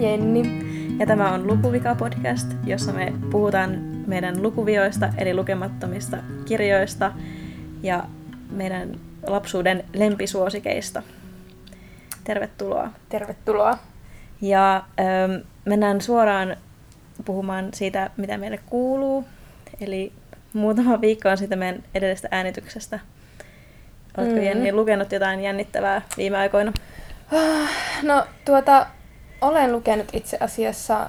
Jenni. ja tämä on Lukuvika-podcast, jossa me puhutaan meidän lukuvioista eli lukemattomista kirjoista ja meidän lapsuuden lempisuosikeista. Tervetuloa. Tervetuloa. Ja ähm, mennään suoraan puhumaan siitä, mitä meille kuuluu. Eli muutama viikko on siitä meidän edellisestä äänityksestä. Oletko Mm. Jenni lukenut jotain jännittävää viime aikoina? No tuota, olen lukenut itse asiassa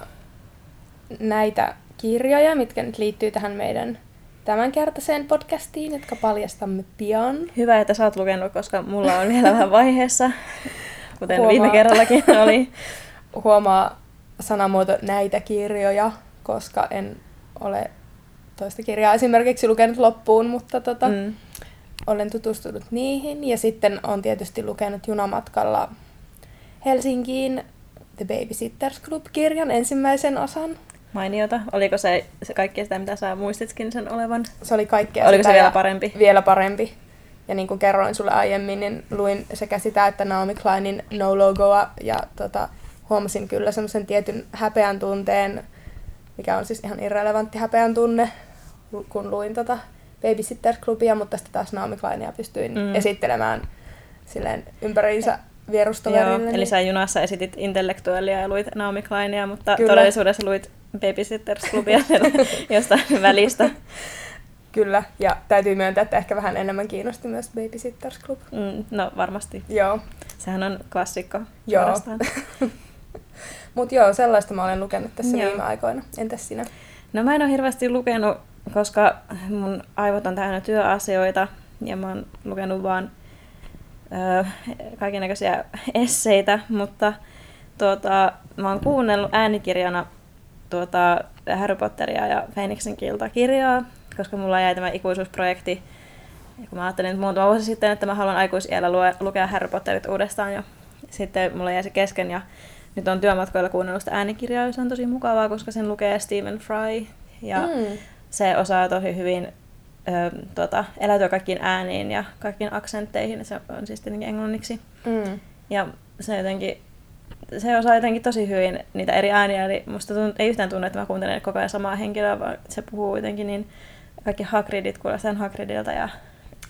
näitä kirjoja, mitkä nyt liittyy tähän meidän tämänkertaiseen podcastiin, jotka paljastamme pian. Hyvä, että sä oot lukenut, koska mulla on vielä vähän vaiheessa, kuten Huomaa. viime kerrallakin oli. Huomaa sanamuoto näitä kirjoja, koska en ole toista kirjaa esimerkiksi lukenut loppuun, mutta tota, mm. Olen tutustunut niihin. Ja sitten on tietysti lukenut junamatkalla Helsinkiin The Babysitters Club-kirjan ensimmäisen osan. Mainiota. Oliko se, se kaikkea sitä, mitä sä muistitkin sen olevan? Se oli kaikkea Oliko se vielä parempi? Vielä parempi. Ja niin kuin kerroin sulle aiemmin, niin luin sekä sitä että Naomi Kleinin No Logoa ja tota, huomasin kyllä semmoisen tietyn häpeän tunteen, mikä on siis ihan irrelevantti häpeän tunne, kun luin tota Babysitters Clubia, mutta sitten taas Naomi Kleinia pystyin mm. esittelemään silleen ympäriinsä Joo, vierustoverille. eli sä junassa esitit intellektuellia ja luit Naomi Kleinia, mutta Kyllä. todellisuudessa luit Babysitters Clubia jostain välistä. Kyllä, ja täytyy myöntää, että ehkä vähän enemmän kiinnosti myös Babysitters Club. Mm, no varmasti. Joo, Sehän on klassikko Joo. mutta joo, sellaista mä olen lukenut tässä Joo. viime aikoina. Entäs sinä? No mä en ole hirveästi lukenut, koska mun aivot on täynnä työasioita ja mä oon lukenut vaan kaikenlaisia esseitä, mutta tuota, mä oon kuunnellut äänikirjana tuota, Harry Potteria ja Phoenixin kilta-kirjaa, koska mulla jäi tämä ikuisuusprojekti. Ja kun mä ajattelin että muutama vuosi sitten, että mä haluan aikuisiellä lue, lukea Harry Potterit uudestaan ja sitten mulla jäi se kesken ja nyt on työmatkoilla kuunnellut sitä äänikirjaa, ja se on tosi mukavaa, koska sen lukee Stephen Fry ja. Mm. se osaa tosi hyvin ö, tota, eläytyä kaikkiin ääniin ja kaikkiin aksentteihin, se on siis tietenkin englanniksi. Mm. Ja se jotenkin, se osaa jotenkin tosi hyvin niitä eri ääniä, eli musta tunt, ei yhtään tunne, että mä kuuntelen koko ajan samaa henkilöä, vaan se puhuu jotenkin niin, kaikki Hagridit kuulostaa Hagridilta ja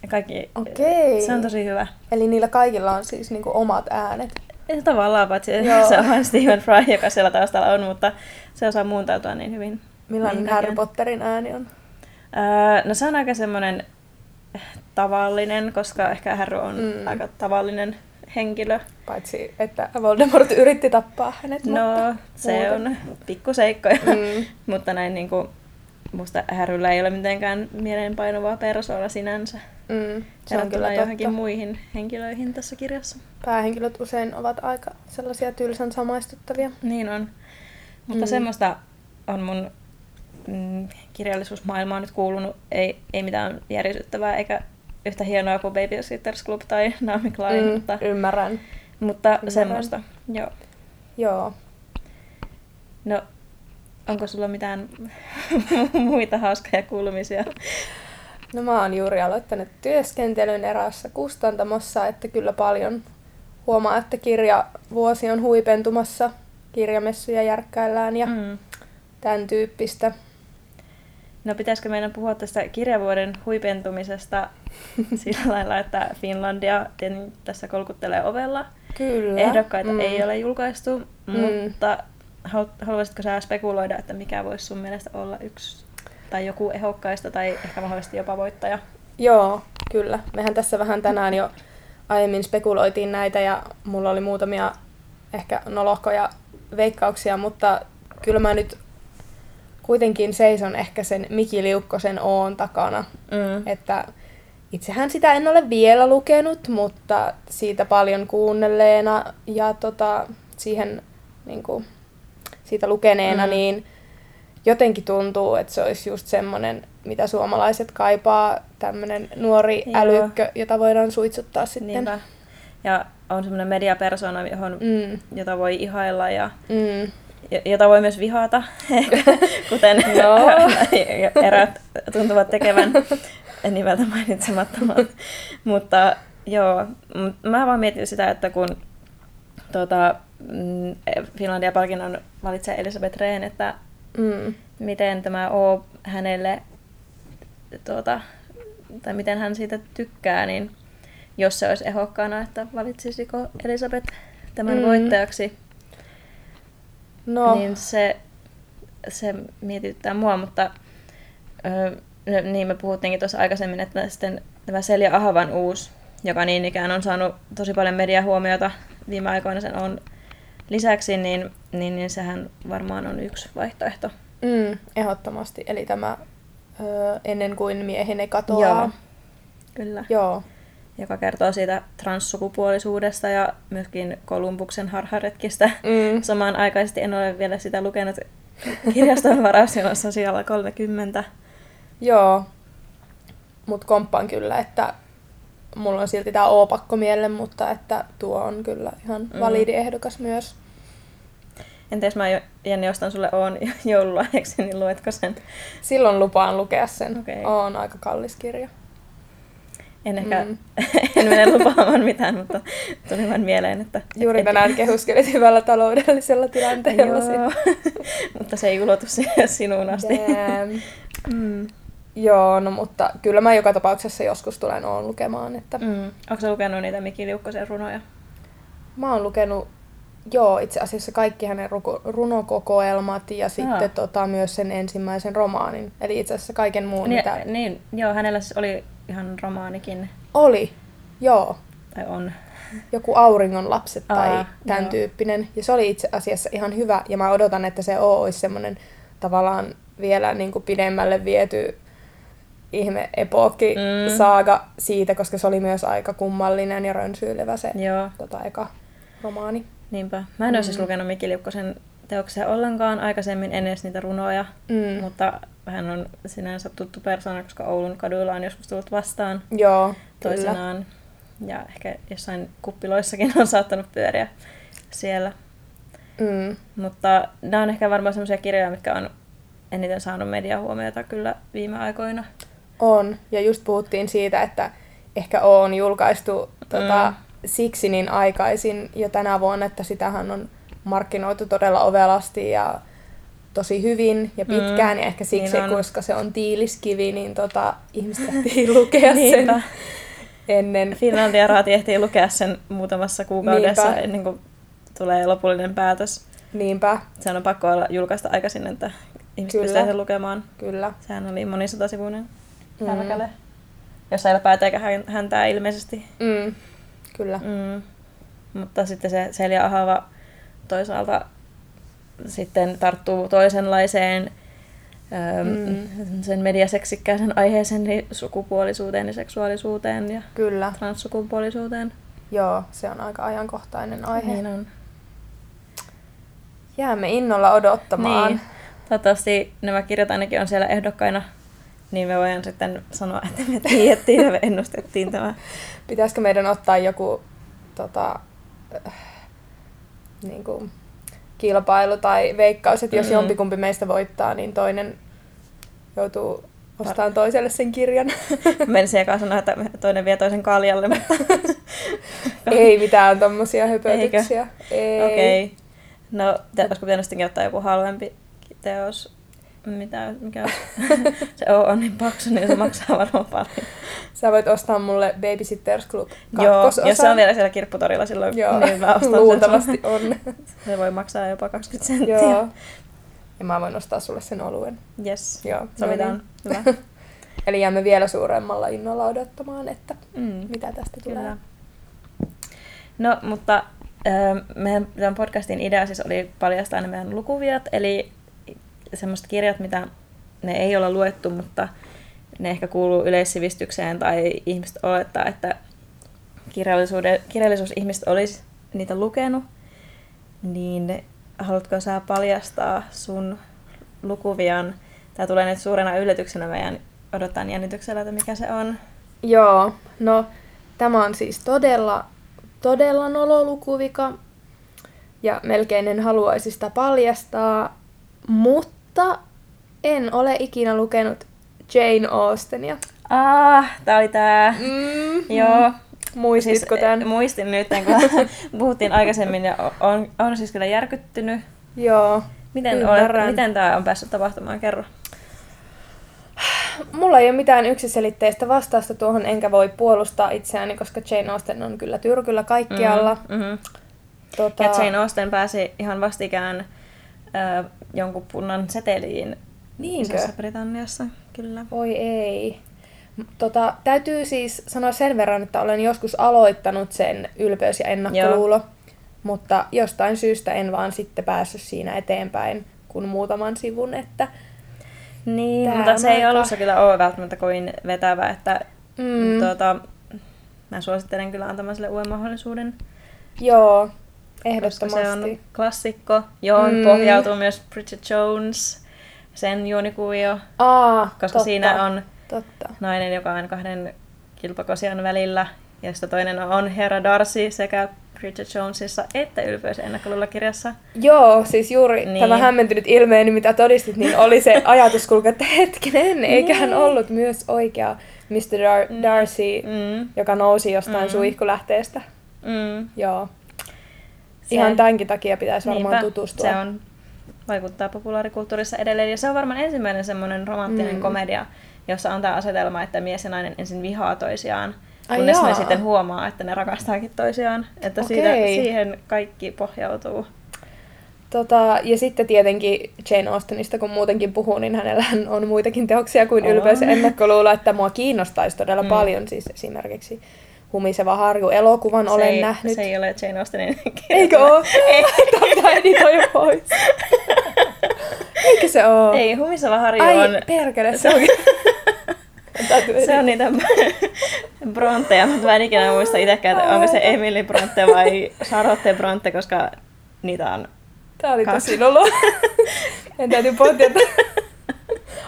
ja kaikki, Okei. se on tosi hyvä. Eli niillä kaikilla on siis niinku omat äänet. Ja tavallaan, paitsi Joo. se on vain Stephen Fry, joka siellä taustalla on, mutta se osaa muuntautua niin hyvin. Millainen Harry. Potterin ääni on? Öö, no se on aika semmoinen tavallinen, koska ehkä Harry on Mm. aika tavallinen henkilö. Paitsi, että Voldemort yritti tappaa hänet, No, mutta se muuten. on pikkuseikkoja, Mm. mutta näin niinku, musta Harryllä ei ole mitenkään mieleenpainuvaa persoona sinänsä. Mm. Se on kyllä johonkin muihin henkilöihin tässä kirjassa. Päähenkilöt usein ovat aika sellaisia tylsän samaistuttavia. Niin on. Mutta mm. semmoista on mun mm, kirjallisuusmaailmaan nyt kuulunut. Ei, ei mitään järisyttävää eikä yhtä hienoa kuin Babysitters Club tai Naomi Klein, Mm, mutta, Ymmärrän. mutta ymmärrän. semmoista. Joo. Joo. No, onko sulla mitään muita hauskoja kuulumisia? No mä oon juuri aloittanut työskentelyn eräässä kustantamossa, että kyllä paljon huomaa, että kirjavuosi on huipentumassa. Kirjamessuja järkkäillään ja mm. Mm. tämän tyyppistä. No pitäisikö meidän puhua tästä kirjavuoden huipentumisesta sillä lailla, että Finlandia tässä kolkuttelee ovella. Kyllä. Ehdokkaita mm. ei ole julkaistu, Mm. mutta halu- haluaisitko sä spekuloida, että mikä voisi sun mielestä olla yksi tai joku ehokkaista tai ehkä mahdollisesti jopa voittaja? Joo, kyllä. Mehän tässä vähän tänään jo aiemmin spekuloitiin näitä ja mulla oli muutamia ehkä nolohkoja veikkauksia, mutta kyllä mä nyt kuitenkin seison ehkä sen Miki Liukkosen Oon takana. Mm. Että itsehän sitä en ole vielä lukenut, mutta siitä paljon kuunnelleena ja tota, siihen niin kuin, siitä lukeneena, Mm. niin jotenkin tuntuu, että se olisi just semmoinen, mitä suomalaiset kaipaa, tämmöinen nuori Joo. älykkö, jota voidaan suitsuttaa sitten. Niinpä. Ja on semmoinen mediapersona, johon, Mm, jota voi ihailla ja mm, ja- jota voi myös vihata, kuten erät tuntuvat tekevän nimeltä mainitsemattomat. Mutta joo, mä vaan mietin sitä, että kun tota, mm, Finlandia-palkinnon valitsee Elisabeth Rehn, että Mm. miten tämä O hänelle, tuota, tai miten hän siitä tykkää, niin jos se olisi ehokkaana, että valitsisiko Elisabeth tämän mm. voittajaksi, No, niin se, se mietityttää mua, mutta ö, no, niin me puhuttiinkin tuossa aikaisemmin, että sitten tämä Selja Ahavan uusi, joka niin ikään on saanut tosi paljon mediahuomiota viime aikoina sen on lisäksi, niin, niin, niin sehän varmaan on yksi vaihtoehto. mm, ehdottomasti. Eli tämä ö, ennen kuin mieheni katoaa. Joo. Kyllä. Joo. Joka kertoo siitä transsukupuolisuudesta ja myöskin Kolumbuksen harharetkistä. Mm. Samanaikaisesti en ole vielä sitä lukenut kirjaston varausjonossa siellä 30. Joo. Mut komppaan kyllä, että mulla on silti tää O-pakko mieleen, mutta että tuo on kyllä ihan Mm. validi ehdokas myös. Entä jos mä Jenni ostan sulle Oon joululahjaksi, niin luetko sen? Silloin lupaan lukea sen. Okei. On aika kallis kirja. En ehkä, Mm. en mene lupaamaan mitään, mutta tuli vain mieleen, että... Juuri et- tänään kehuskelit hyvällä taloudellisella tilanteella. Joo, mutta se ei ulotu sinuun asti. Damn. Mm. Joo, no mutta kyllä mä joka tapauksessa joskus tulen oon lukemaan. Että Mm. Onko sä lukenut niitä Miki Liukkosen runoja? Mä oon lukenut, joo, itse asiassa kaikki hänen ruko, runokokoelmat ja sitten Aa. tota, myös sen ensimmäisen romaanin. Eli itse asiassa kaiken muun, Niin, mitä niin, joo, hänellä oli ihan romaanikin, oli. Joo, tai on. joku auringon lapset tai Aa, tämän joo. tyyppinen. Ja se oli itse asiassa ihan hyvä. Ja mä odotan, että se O olisi semmoinen tavallaan vielä niin kuin pidemmälle viety ihme epokki Mm. saaga siitä, koska se oli myös aika kummallinen ja rönsyilevä se Joo, tota, eka romaani. Niinpä. Mä en ole siis Mm. lukenut Miki Liukkosen teoksia ollenkaan aikaisemmin, en edes niitä runoja, Mm. mutta hän on sinänsä tuttu persona, koska Oulun kaduilla on joskus tullut vastaan Joo, kyllä. toisenaan. Ja ehkä jossain kuppiloissakin on saattanut pyöriä siellä. Mm. Mutta nämä on ehkä varmaan sellaisia kirjoja, mitkä on eniten saanut mediahuomiota kyllä viime aikoina. On. Ja just puhuttiin siitä, että ehkä on julkaistu tota, Mm. Siksi niin aikaisin jo tänä vuonna, että sitähän on markkinoitu todella ovelasti ja tosi hyvin ja pitkään. Mm. Ja ehkä siksi, Niin on. koska se on tiiliskivi, niin tota, ihmiset ehtii lukea sen ennen. Finlandia raati ehtii lukea sen muutamassa kuukaudessa Niinpä. ennen kuin tulee lopullinen päätös. Niinpä, Se on pakko olla julkaista aikaisin, että ihmiset Kyllä. pystyy sen lukemaan. kyllä. Sehän oli monisatasivuinen Mm. jossa ei ole päätä eikä hän- häntää ilmeisesti. Mm. Kyllä. Mm. Mutta sitten se Selja Ahava toisaalta sitten tarttuu toisenlaiseen öö, Mm. sen mediaseksikkääsen aiheeseen, eli sukupuolisuuteen ja seksuaalisuuteen ja Kyllä. transsukupuolisuuteen. Joo, se on aika ajankohtainen aihe. Niin on. Jäämme innolla odottamaan. Niin. Toivottavasti nämä kirjat ainakin on siellä ehdokkaina, niin me voidaan sitten sanoa, että me tiedettiin ja me ennustettiin tämä. Pitäisikö meidän ottaa joku tota, äh, niin kuin, kilpailu tai veikkaus, että jos Mm. jompikumpi meistä voittaa, niin toinen joutuu ostamaan toiselle sen kirjan. Menisin ekaan sanoa, että toinen vie toisen kaljalle, mutta Ei mitään tommosia höpötyksiä. Ei. okei. Okay. No, olisiko pitänyt sittenkin ottaa joku halvempi teos? Mitä, mikä se on niin paksu, niin se maksaa varmaan paljon. Sä voit ostaa mulle Babysitters Club Joo, jos se on vielä siellä kirpputorilla silloin, Joo, niin mä ostan luultavasti sen. on. Se voi maksaa jopa 20 senttiä. Joo. Ja mä voin ostaa sulle sen oluen. Yes, Joo, sovitaan. no Hyvä. Eli jäämme vielä suuremmalla innolla odottamaan, että Mm. mitä tästä tulee. Kyllä. No, mutta meidän tämän podcastin idea siis oli paljastaa ne meidän lukuviat, eli semmoiset kirjat, mitä ne ei ole luettu, mutta ne ehkä kuuluu yleissivistykseen tai ihmiset olettaa, että kirjallisuuden, kirjallisuusihmiset olisi niitä lukenut, niin haluatko sä paljastaa sun lukuvian? Tämä tulee nyt suurena yllätyksenä meidän odottaa jännityksellä, että mikä se on. Joo, no tämä on siis todella, todella nololukuvika. Ja melkein en haluaisi sitä paljastaa, mutta en ole ikinä lukenut Jane Austenia. Ah, tää oli tää. Mm. Joo. Muistitko siis, tämän? Muistin nyt, kun puhuttiin aikaisemmin ja on, on siis kyllä järkyttynyt. Joo. Miten, olet, miten tämä on päässyt tapahtumaan? Kerro. Mulla ei ole mitään yksiselitteistä vastausta tuohon, enkä voi puolustaa itseäni, koska Jane Austen on kyllä tyrkyllä kaikkialla. Mm-hmm. Tota... Ja Jane Austen pääsi ihan vastikään äh, jonkun punnan seteliin Niinkö? Isossa Britanniassa, kyllä. Oi ei. Tota, täytyy siis sanoa sen verran, että olen joskus aloittanut sen ylpeys ja ennakkoluulo, Joo. mutta jostain syystä en vaan sitten päässyt siinä eteenpäin kuin muutaman sivun, että niin, mutta se ei alussa kyllä ole välttämättä kovin vetävä, että mm. tuota, mä suosittelen kyllä antamaan sille uuden mahdollisuuden. Joo, ehdottomasti. Koska se on klassikko, johon mm. pohjautuu myös Bridget Jones, sen juonikuvio. Aa, koska totta, siinä on totta. nainen, joka on kahden kilpakosian välillä, ja sitten toinen on Hera Darcy sekä Bridget Jonesissa että Ylpeys ennakkoluulla-kirjassa. Joo, siis juuri niin. tämä hämmentynyt ilmeeni, mitä todistit, niin oli se ajatuskulku, että hetkinen, eikä hän niin. ollut myös oikea Mr. Dar- mm. Darcy, mm. joka nousi jostain mm. suihkulähteestä. Mm. Joo. Se... Ihan tämänkin takia pitäisi varmaan Niinpä, tutustua. Se on, vaikuttaa populaarikulttuurissa edelleen. Ja se on varmaan ensimmäinen semmoinen romanttinen mm. komedia, jossa on tämä asetelma, että mies ja nainen ensin vihaa toisiaan kunnes Ai ne sitten huomaa, että ne rakastaakin toisiaan. Että okay. siitä, siihen kaikki pohjautuu. Tota, ja sitten tietenkin Jane Austenista, kun muutenkin puhuu, niin hänellä on muitakin teoksia kuin on. Ylpeys ja ennakkoluulo, että mua kiinnostaisi todella mm. paljon. Siis esimerkiksi Humiseva harju elokuvan se olen ei, nähnyt. Se ei ole Jane Austenin Eikö ole? Ei. Tämä editoi pois. Eikö se ole? Ei, Humiseva harju Ai, on... perkele, se on... se on niitä Bronteja, mutta mä en ikinä muista itsekään, että onko se Emily Bronte vai Charlotte Bronte, koska niitä on Tää oli kaksi. tosi lolo. en täytyy pohtia, että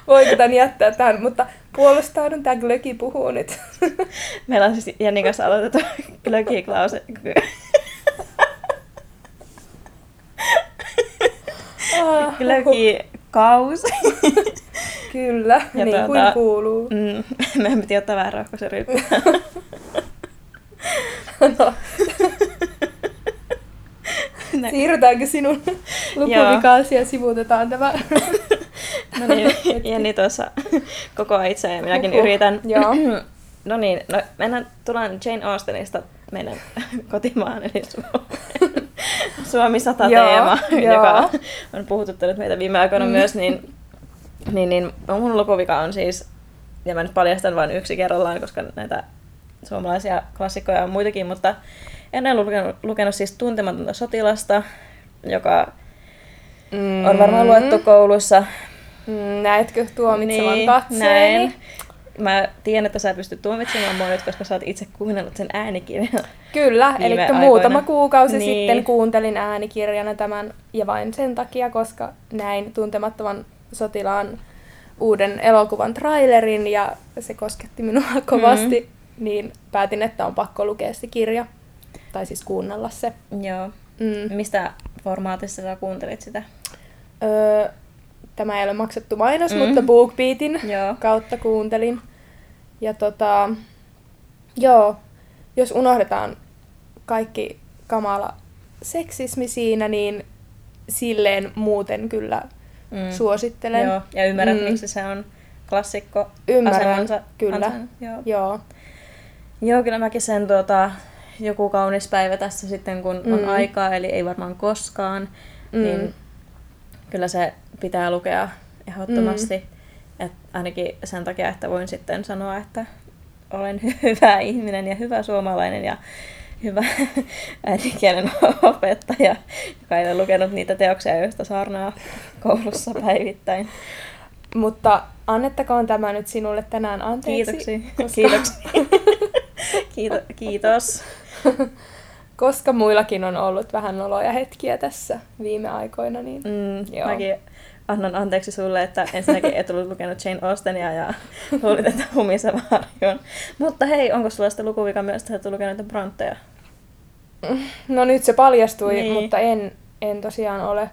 voiko tämän jättää tähän, mutta puolustaudun, tämä Glöki puhuu nyt. Meillä on siis Jennin kanssa aloitettu Glöki Klause. Ah, Glöki kausi. Kyllä, ja niin tuota, kuin kuuluu. Mm, meidän piti ottaa vähän rohkoisen ryppää. no. Siirrytäänkö sinun lukuvikaasi ja sivuutetaan tämä? No niin, Jenni tuossa koko itse ja minäkin Uhu. yritän. Joo. no niin, no mennään, tullaan Jane Austenista meidän kotimaan, eli. Suomi 100 teema, joka on puhututtanut meitä viime aikoina mm. myös, niin niin, niin mun lukuvika on siis, ja mä nyt paljastan vain yksi kerrallaan, koska näitä suomalaisia klassikkoja on muitakin, mutta en ole lukenut, lukenut siis Tuntematonta sotilasta, joka mm. on varmaan luettu koulussa. Mm, näetkö tuomitsevan niin, katseeni? Näin. Mä tiedän, että sä pystyt tuomitsemaan mua nyt, koska sä oot itse kuunnellut sen äänikirjan. Kyllä, eli muutama kuukausi niin. sitten kuuntelin äänikirjana tämän, ja vain sen takia, koska näin tuntemattoman sotilaan uuden elokuvan trailerin ja se kosketti minua kovasti, mm. niin päätin, että on pakko lukea se kirja. Tai siis kuunnella se. Joo. Mm. Mistä formaatissa sä kuuntelit sitä? Öö, tämä ei ole maksettu mainos, mm. mutta BookBeatin joo. kautta kuuntelin. Ja tota, joo, jos unohdetaan kaikki kamala seksismi siinä, niin silleen muuten kyllä mm. suosittelen. Joo, ja ymmärrät, mm. miksi se on klassikko Ymmärrän, asemansa, kyllä. Ansan, joo. joo. Joo, kyllä mäkin sen tuota, joku kaunis päivä tässä sitten, kun mm. on aikaa, eli ei varmaan koskaan, mm. niin kyllä se pitää lukea ehdottomasti. Mm. Et ainakin sen takia, että voin sitten sanoa, että olen hyvä ihminen ja hyvä suomalainen ja hyvä äidinkielen opettaja, joka ei ole lukenut niitä teoksia, joista saarnaa koulussa päivittäin. Mutta annettakoon tämä nyt sinulle tänään anteeksi. Kiitoksia. Koska... Kiitoksia. Kiito, kiitos. koska muillakin on ollut vähän oloja hetkiä tässä viime aikoina. Niin... Mm, joo. Mäkin annan anteeksi sulle, että ensinnäkin et ollut lukenut Jane Austenia ja luulit, että humisa varjon. Mutta hei, onko sulla sitten lukuvika myös, että et lukenut Brantteja? No nyt se paljastui, niin. mutta en, en tosiaan ole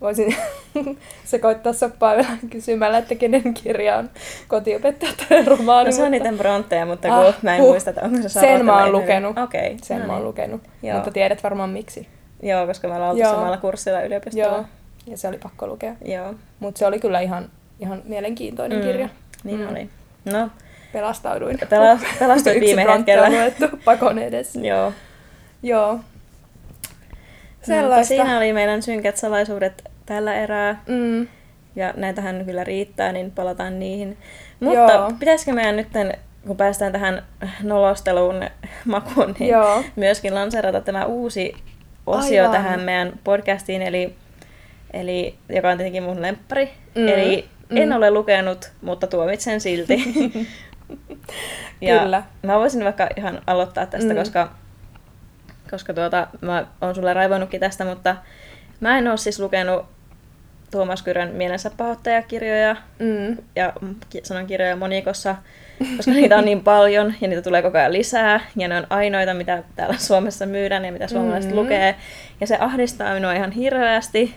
voisin sekoittaa soppaa vielä kysymällä, että kenen kirja on kotiopettaja tai romaani. No se on mutta- niiden brontteja, mutta kun Ah, mä en huh. muista, että onko se Sen mä oon lukenut. Okei. Sen no mä oon niin. lukenut, Joo. mutta tiedät varmaan miksi. Joo, koska me ollaan oltu Joo. samalla kurssilla yliopistolla. Joo, ja se oli pakko lukea. Joo. Mutta se oli kyllä ihan, ihan mielenkiintoinen mm. kirja. Niin Mm. oli. No, Pelastauduin. Pelas- pelastuit Yksi viime hetkellä. luettu pakon edessä. joo. Joo. Mutta Sellaista. siinä oli meidän synkät salaisuudet tällä erää. Mm. Ja näitähän kyllä riittää, niin palataan niihin. Mutta Joo. pitäisikö meidän nyt, kun päästään tähän nolosteluun makuun, niin Joo. myöskin lanseerata tämä uusi osio Aivan. tähän meidän podcastiin, eli, eli joka on tietenkin mun lemppari. Mm. Eli Mm. en ole lukenut, mutta tuomitsen silti. ja Kyllä. Mä voisin vaikka ihan aloittaa tästä, Mm. koska, koska tuota, mä oon sulle raivoinutkin tästä, mutta mä en ole siis lukenut Tuomas Kyrön mielensä pahoittajakirjoja Mm. ja sanon kirjoja monikossa, koska niitä on niin paljon ja niitä tulee koko ajan lisää ja ne on ainoita, mitä täällä Suomessa myydään ja mitä suomalaiset Mm. lukee. Ja se ahdistaa minua ihan hirveästi,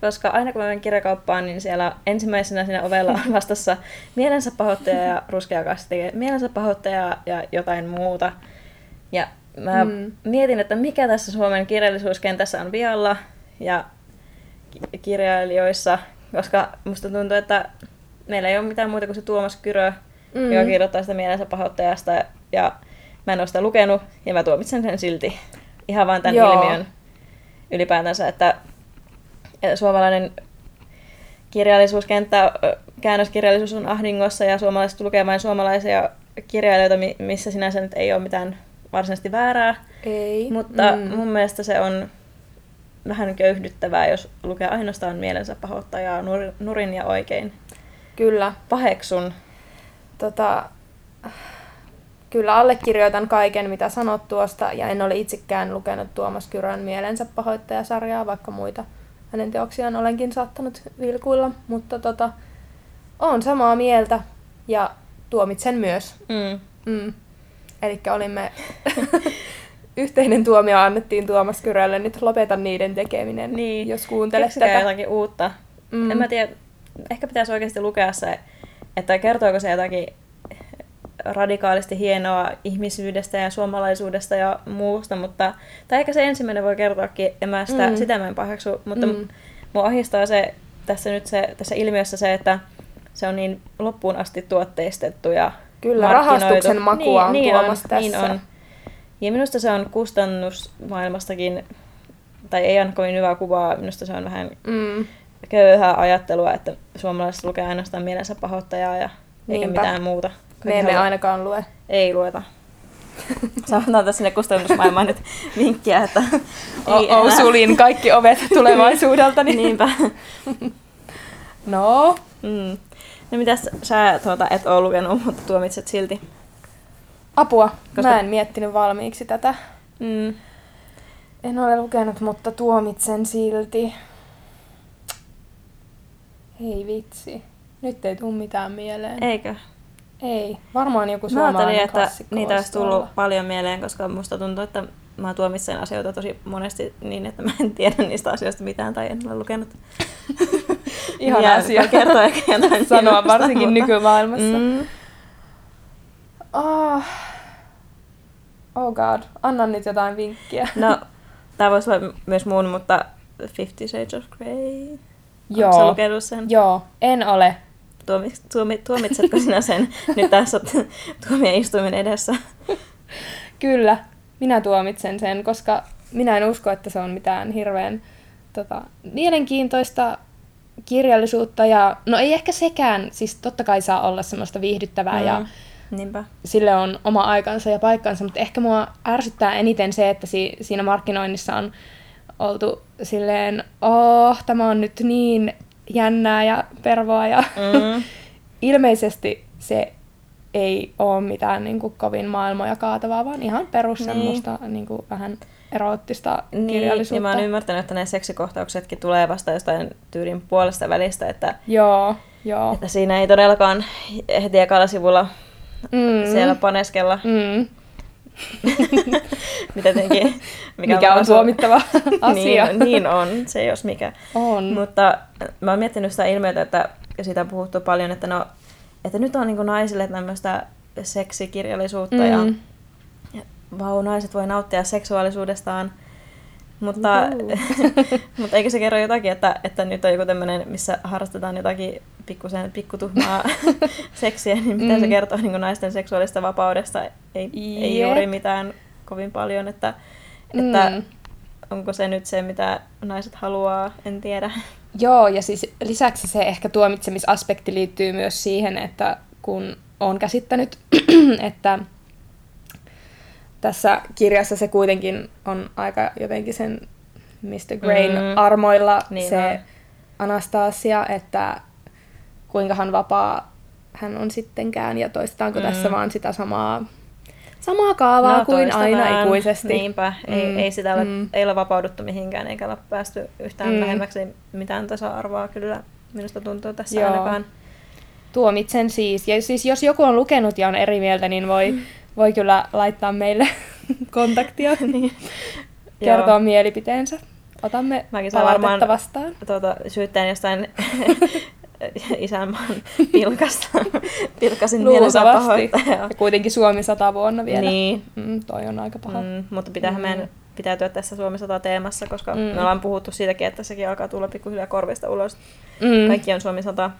koska aina kun mä menen kirjakauppaan, niin siellä ensimmäisenä siinä ovella on vastassa mielensä pahoittaja ja ruskea kassi tekee mielensä pahoittaja ja jotain muuta. Ja mä Mm. mietin, että mikä tässä Suomen kirjallisuuskentässä on vialla ja ki- kirjailijoissa, koska musta tuntuu, että meillä ei ole mitään muuta kuin se Tuomas Kyrö, Mm. joka kirjoittaa sitä mielensä pahoittajasta ja mä en ole sitä lukenut ja mä tuomitsen sen silti. Ihan vaan tämän Joo. ilmiön ylipäätänsä, että suomalainen kirjallisuuskenttä, käännöskirjallisuus on ahdingossa ja suomalaiset lukee vain suomalaisia kirjailijoita, mi- missä sinänsä nyt ei ole mitään varsinaisesti väärää. Ei. Mutta Mm. mm. mun mielestä se on vähän köyhdyttävää, jos lukee ainoastaan mielensä pahoittajaa nur- nurin ja oikein. Kyllä. Paheksun. Tota, kyllä allekirjoitan kaiken, mitä sanot tuosta, ja en ole itsekään lukenut Tuomas Kyrön mielensä pahoittajasarjaa, vaikka muita hänen teoksiaan olenkin saattanut vilkuilla, mutta tota, on samaa mieltä ja tuomitsen myös. Mm. Mm. Eli olimme, yhteinen tuomio annettiin Tuomas Kyrölle, nyt lopeta niiden tekeminen, Niin. jos kuuntelet Keksikää tätä. jotakin uutta. Mm. En mä tiedä, ehkä pitäisi oikeasti lukea se, että kertooko se jotakin radikaalisti hienoa ihmisyydestä ja suomalaisuudesta ja muusta, mutta, tai ehkä se ensimmäinen voi kertoakin, en mä sitä, Mm. sitä mä en paheksu, mutta Mm. mua ahistaa se tässä nyt se, tässä ilmiössä se, että se on niin loppuun asti tuotteistettu ja Kyllä, rahastuksen makua on niin Tuomas on, tässä. Niin on. Ja minusta se on kustannusmaailmastakin, tai ei anna kovin hyvää kuvaa, minusta se on vähän Mm. köyhää ajattelua, että suomalaiset lukee ainoastaan mielensä pahoittajaa ja eikä Niinpä. mitään muuta. Me emme ainakaan lue. Ei lueta. Sanotaan tässä sinne kustannusmaailmaan nyt vinkkiä, että ei Oh, sulin kaikki ovet tulevaisuudelta. Niin. Niinpä. No, Mm. No mitäs sä tuota, et ole lukenut, mutta tuomitset silti? apua. Koska- Mä en miettinyt valmiiksi tätä. Mm. En ole lukenut, mutta tuomitsen silti. Hei vitsi. Nyt ei tuu mitään mieleen. Eikö? Ei. Varmaan joku Mä suomalainen ajattelin, että niitä olisi tullut olla. paljon mieleen, koska musta tuntuu, että mä tuomitsen asioita tosi monesti niin, että mä en tiedä niistä asioista mitään tai en ole lukenut. Ihana Ja asia. kertoa ehkä jotain Sanoa varsinkin mutta- nykymaailmassa. Mm. Ah. Oh god. Anna nyt jotain vinkkiä. No, tää voisi olla myös muun, mutta Fifty Shades of Grey. Joo. Lukenut sen? Joo, en ole. Tuomi, tuomi, tuomitsetko sinä sen? Nyt tässä tuomioistuimen edessä. Kyllä, minä tuomitsen sen, koska minä en usko, että se on mitään hirveän tota, mielenkiintoista kirjallisuutta. Ja, no ei ehkä sekään, siis totta kai saa olla semmoista viihdyttävää mm. ja Niinpä. sille on oma aikansa ja paikkansa, mutta ehkä mua ärsyttää eniten se, että si- siinä markkinoinnissa on oltu silleen, oh, tämä on nyt niin jännää ja pervoa ja Mm. ilmeisesti se ei ole mitään niin kuin, kovin maailmoja kaatavaa, vaan ihan perus Niin. semmoista niin kuin, vähän eroottista Niin, kirjallisuutta. ja mä oon ymmärtänyt, että ne seksikohtauksetkin tulee vasta jostain tyylin puolesta välistä, että, Joo, joo. että siinä ei todellakaan heti ekalla sivulla Mm. siellä paneskella. Mm. Mitä tietenkin, mikä, mikä on, on tuomittava asia. niin, niin on, se jos mikä. On. Mutta mä oon miettinyt sitä ilmiötä, että ja siitä on puhuttu paljon, että, no, että nyt on niin naisille tämmöistä seksikirjallisuutta mm. ja, ja vau, naiset voi nauttia seksuaalisuudestaan. Mutta, mutta eikö se kerro jotakin, että, että nyt on joku tämmöinen, missä harrastetaan jotakin pikkusen pikkutuhmaa seksiä, niin mitä mm. se kertoo niin naisten seksuaalista vapaudesta? Ei, ei juuri mitään kovin paljon, että, että mm. onko se nyt se, mitä naiset haluaa, en tiedä. Joo, ja siis lisäksi se ehkä tuomitsemisaspekti liittyy myös siihen, että kun on käsittänyt, että tässä kirjassa se kuitenkin on aika jotenkin sen Mr. Grain mm. armoilla niin se on. Anastasia, että kuinka hän vapaa hän on sittenkään ja toistetaanko mm. tässä vaan sitä samaa samaa kaavaa no, kuin aina ikuisesti. Niinpä, mm. ei, ei sitä ole, mm. ei ole vapauduttu mihinkään eikä ole päästy yhtään mm. lähemmäksi mitään tasa-arvoa kyllä minusta tuntuu tässä Joo. ainakaan. Tuomitsen siis. Ja siis jos joku on lukenut ja on eri mieltä, niin voi, mm. voi kyllä laittaa meille kontaktia, niin. kertoa mielipiteensä. Otamme Mäkin palautetta vastaan. Tuota, syyttäen jostain isänmaan pilkasta. Pilkasin mielensä pahoittaja. Ja kuitenkin Suomi sata vuonna vielä. Niin. Mm, toi on aika paha. Mm, mutta pitäähän mm. meidän pitäytyä tässä Suomi sata teemassa, koska mm. me ollaan puhuttu siitäkin, että sekin alkaa tulla pikkuhiljaa korvista ulos. Mm. Kaikki on Suomi sata.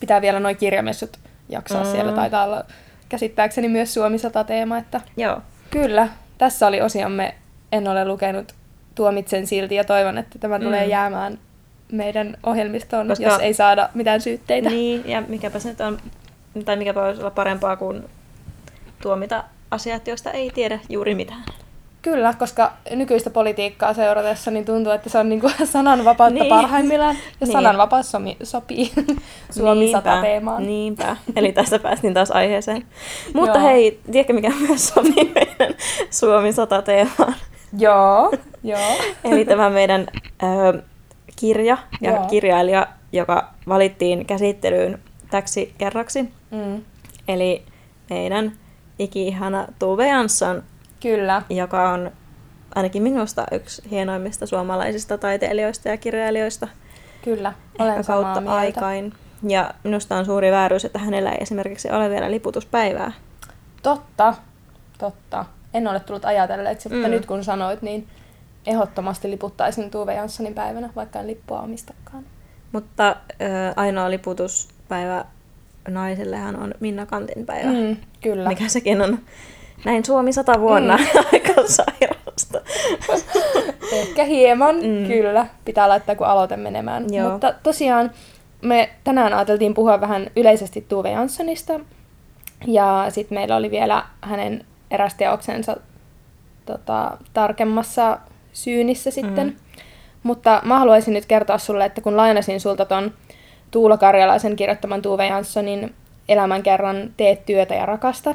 Pitää vielä noin kirjamessut jaksaa mm. siellä. Taitaa olla käsittääkseni myös Suomi sata teema. Että Joo. Kyllä, tässä oli osiomme. En ole lukenut Tuomitsen silti ja toivon, että tämä mm. tulee jäämään meidän ohjelmistoon, Koska... jos ei saada mitään syytteitä. Niin, ja mikäpä se nyt on, tai mikäpä voisi olla parempaa kuin tuomita asiat, joista ei tiedä juuri mitään. Kyllä, koska nykyistä politiikkaa seuratessa niin tuntuu, että se on niinku sananvapautta niin. parhaimmillaan. Ja niin. sananvapaus somi, sopii Suomi sata teemaan. Niinpä, eli tästä päästiin taas aiheeseen. Mutta Joo. hei, tiedätkö mikä myös sopii meidän Suomi sata teemaan? Joo, Joo. eli tämä meidän ö, kirja ja Joo. kirjailija, joka valittiin käsittelyyn täksi kerraksi. Mm. Eli meidän iki-ihana Tuve Jansson, Kyllä. joka on ainakin minusta yksi hienoimmista suomalaisista taiteilijoista ja kirjailijoista. Kyllä, olen kautta mieltä. aikain. Ja minusta on suuri vääryys, että hänellä ei esimerkiksi ole vielä liputuspäivää. Totta, totta. En ole tullut ajatelleeksi, mutta mm. nyt kun sanoit, niin ehdottomasti liputtaisin Tuve Janssonin päivänä, vaikka en lippua omistakaan. Mutta äh, ainoa liputuspäivä naisellehan on Minna Kantin päivä. Mm, kyllä. Mikä sekin on näin Suomi sata vuonna mm. aika sairasta. Ehkä hieman, mm. kyllä. Pitää laittaa kun aloite menemään. Joo. Mutta tosiaan me tänään ajateltiin puhua vähän yleisesti Tuve Janssonista. Ja sitten meillä oli vielä hänen eräs teoksensa tota, tarkemmassa syynissä sitten. Mm. Mutta mä haluaisin nyt kertoa sulle, että kun lainasin sulta ton Tuula Karjalaisen kirjoittaman Tuve Janssonin elämän kerran Teet työtä ja rakasta,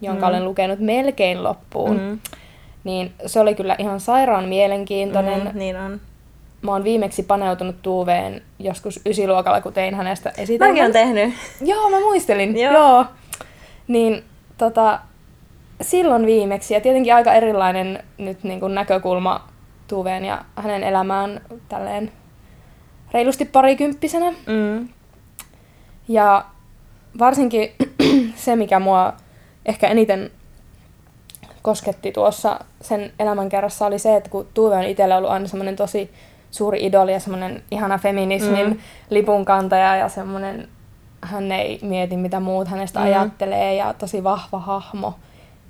jonka mm. olen lukenut melkein loppuun, mm. niin se oli kyllä ihan sairaan mielenkiintoinen. Mm, niin on. Mä oon viimeksi paneutunut Tuuveen joskus ysiluokalla, kun tein hänestä esitelmän. Mäkin on tehnyt. Joo, mä muistelin. Joo. Joo. Niin tota, silloin viimeksi, ja tietenkin aika erilainen nyt niin kuin näkökulma Tuveen ja hänen elämään tälleen reilusti parikymppisenä. Mm. Ja varsinkin se, mikä mua ehkä eniten kosketti tuossa sen elämänkerrassa oli se, että kun Tuve on itselle ollut aina semmoinen tosi suuri idoli ja semmoinen ihana feminismin mm. lipunkantaja ja semmoinen, hän ei mieti mitä muut hänestä mm. ajattelee ja tosi vahva hahmo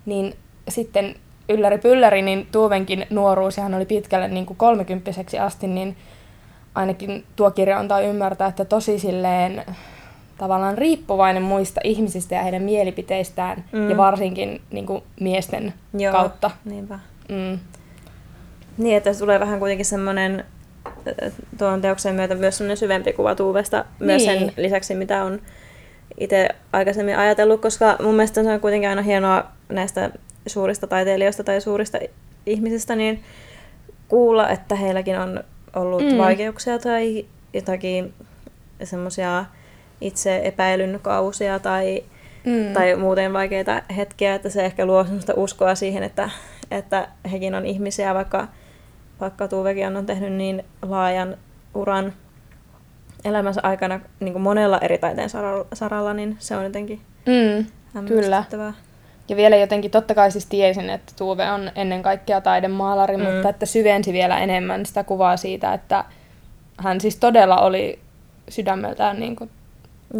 niin sitten ylläri pylläri, niin Tuovenkin nuoruus, ja hän oli pitkälle niin kuin kolmekymppiseksi asti, niin ainakin tuo kirja antaa ymmärtää, että tosi silleen tavallaan riippuvainen muista ihmisistä ja heidän mielipiteistään, mm. ja varsinkin niin kuin miesten Joo, kautta. niinpä. Mm. Niin, että tulee vähän kuitenkin semmoinen tuon teoksen myötä myös semmoinen syvempi kuva Tuuvesta, niin. myös sen lisäksi, mitä on itse aikaisemmin ajatellut, koska mun mielestä se on kuitenkin aina hienoa näistä suurista taiteilijoista tai suurista ihmisistä, niin kuulla, että heilläkin on ollut mm. vaikeuksia tai jotakin semmoisia itse epäilyn kausia tai mm. tai muuten vaikeita hetkiä, että se ehkä luo sellaista uskoa siihen, että, että hekin on ihmisiä, vaikka, vaikka Tuvekin on tehnyt niin laajan uran elämänsä aikana niin kuin monella eri taiteen saralla, saralla, niin se on jotenkin mm, Kyllä. Ja vielä jotenkin, totta kai siis tiesin, että Tuve on ennen kaikkea taidemaalari, mm. mutta että syvensi vielä enemmän sitä kuvaa siitä, että hän siis todella oli sydämeltään niin kuin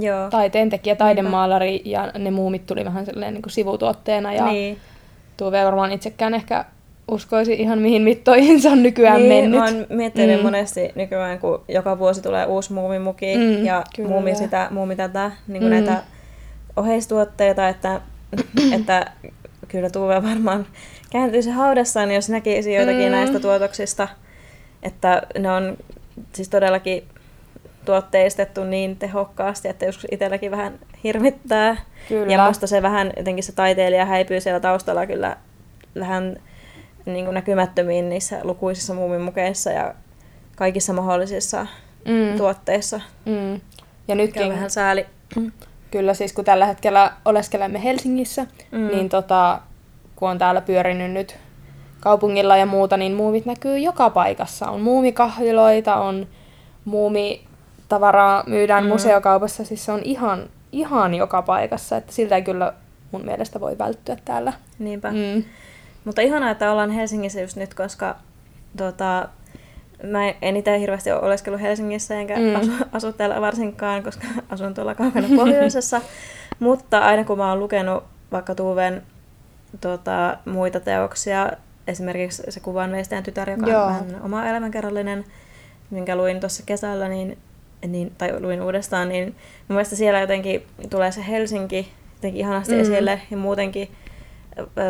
Joo. taiteentekijä, taidemaalari ja ne muumit tuli vähän niin kuin sivutuotteena ja niin. Tuve varmaan itsekään ehkä uskoisi ihan mihin mittoihin se on nykyään niin, mennyt. Mä oon miettinyt mm. monesti nykyään, kun joka vuosi tulee uusi muumimuki mm, ja kyllä. muumi sitä, muumi tätä, niin kuin mm. näitä oheistuotteita, että, että kyllä Tuve varmaan kääntyisi haudassaan, jos näkisi joitakin mm. näistä tuotoksista. Että ne on siis todellakin tuotteistettu niin tehokkaasti, että joskus itselläkin vähän hirvittää. Kyllä. Ja musta se vähän, jotenkin se taiteilija häipyy siellä taustalla kyllä vähän niin kuin näkymättömiin niissä lukuisissa muumimukeissa ja kaikissa mahdollisissa mm. tuotteissa. Mm. Ja nytkin, vähän sääli. Kyllä siis kun tällä hetkellä oleskelemme Helsingissä, mm. niin tota, kun on täällä pyörinyt nyt kaupungilla ja muuta, niin muumit näkyy joka paikassa. On muumikahviloita, on muumitavaraa myydään mm. museokaupassa, siis se on ihan, ihan joka paikassa, että siltä ei kyllä mun mielestä voi välttyä täällä. Niinpä. Mm. Mutta ihanaa, että ollaan Helsingissä just nyt, koska tota, mä en itse hirveästi ole oleskellut Helsingissä enkä mm. asu, asu täällä varsinkaan, koska asun tuolla kaukana pohjoisessa. Mutta aina kun mä oon lukenut vaikka Tuuven tota, muita teoksia, esimerkiksi se kuvan veistäjän tytär, joka Joo. on vähän oma elämänkerrallinen, minkä luin tuossa kesällä, niin, niin, tai luin uudestaan, niin mun mielestä siellä jotenkin tulee se Helsinki jotenkin ihanasti mm. esille ja muutenkin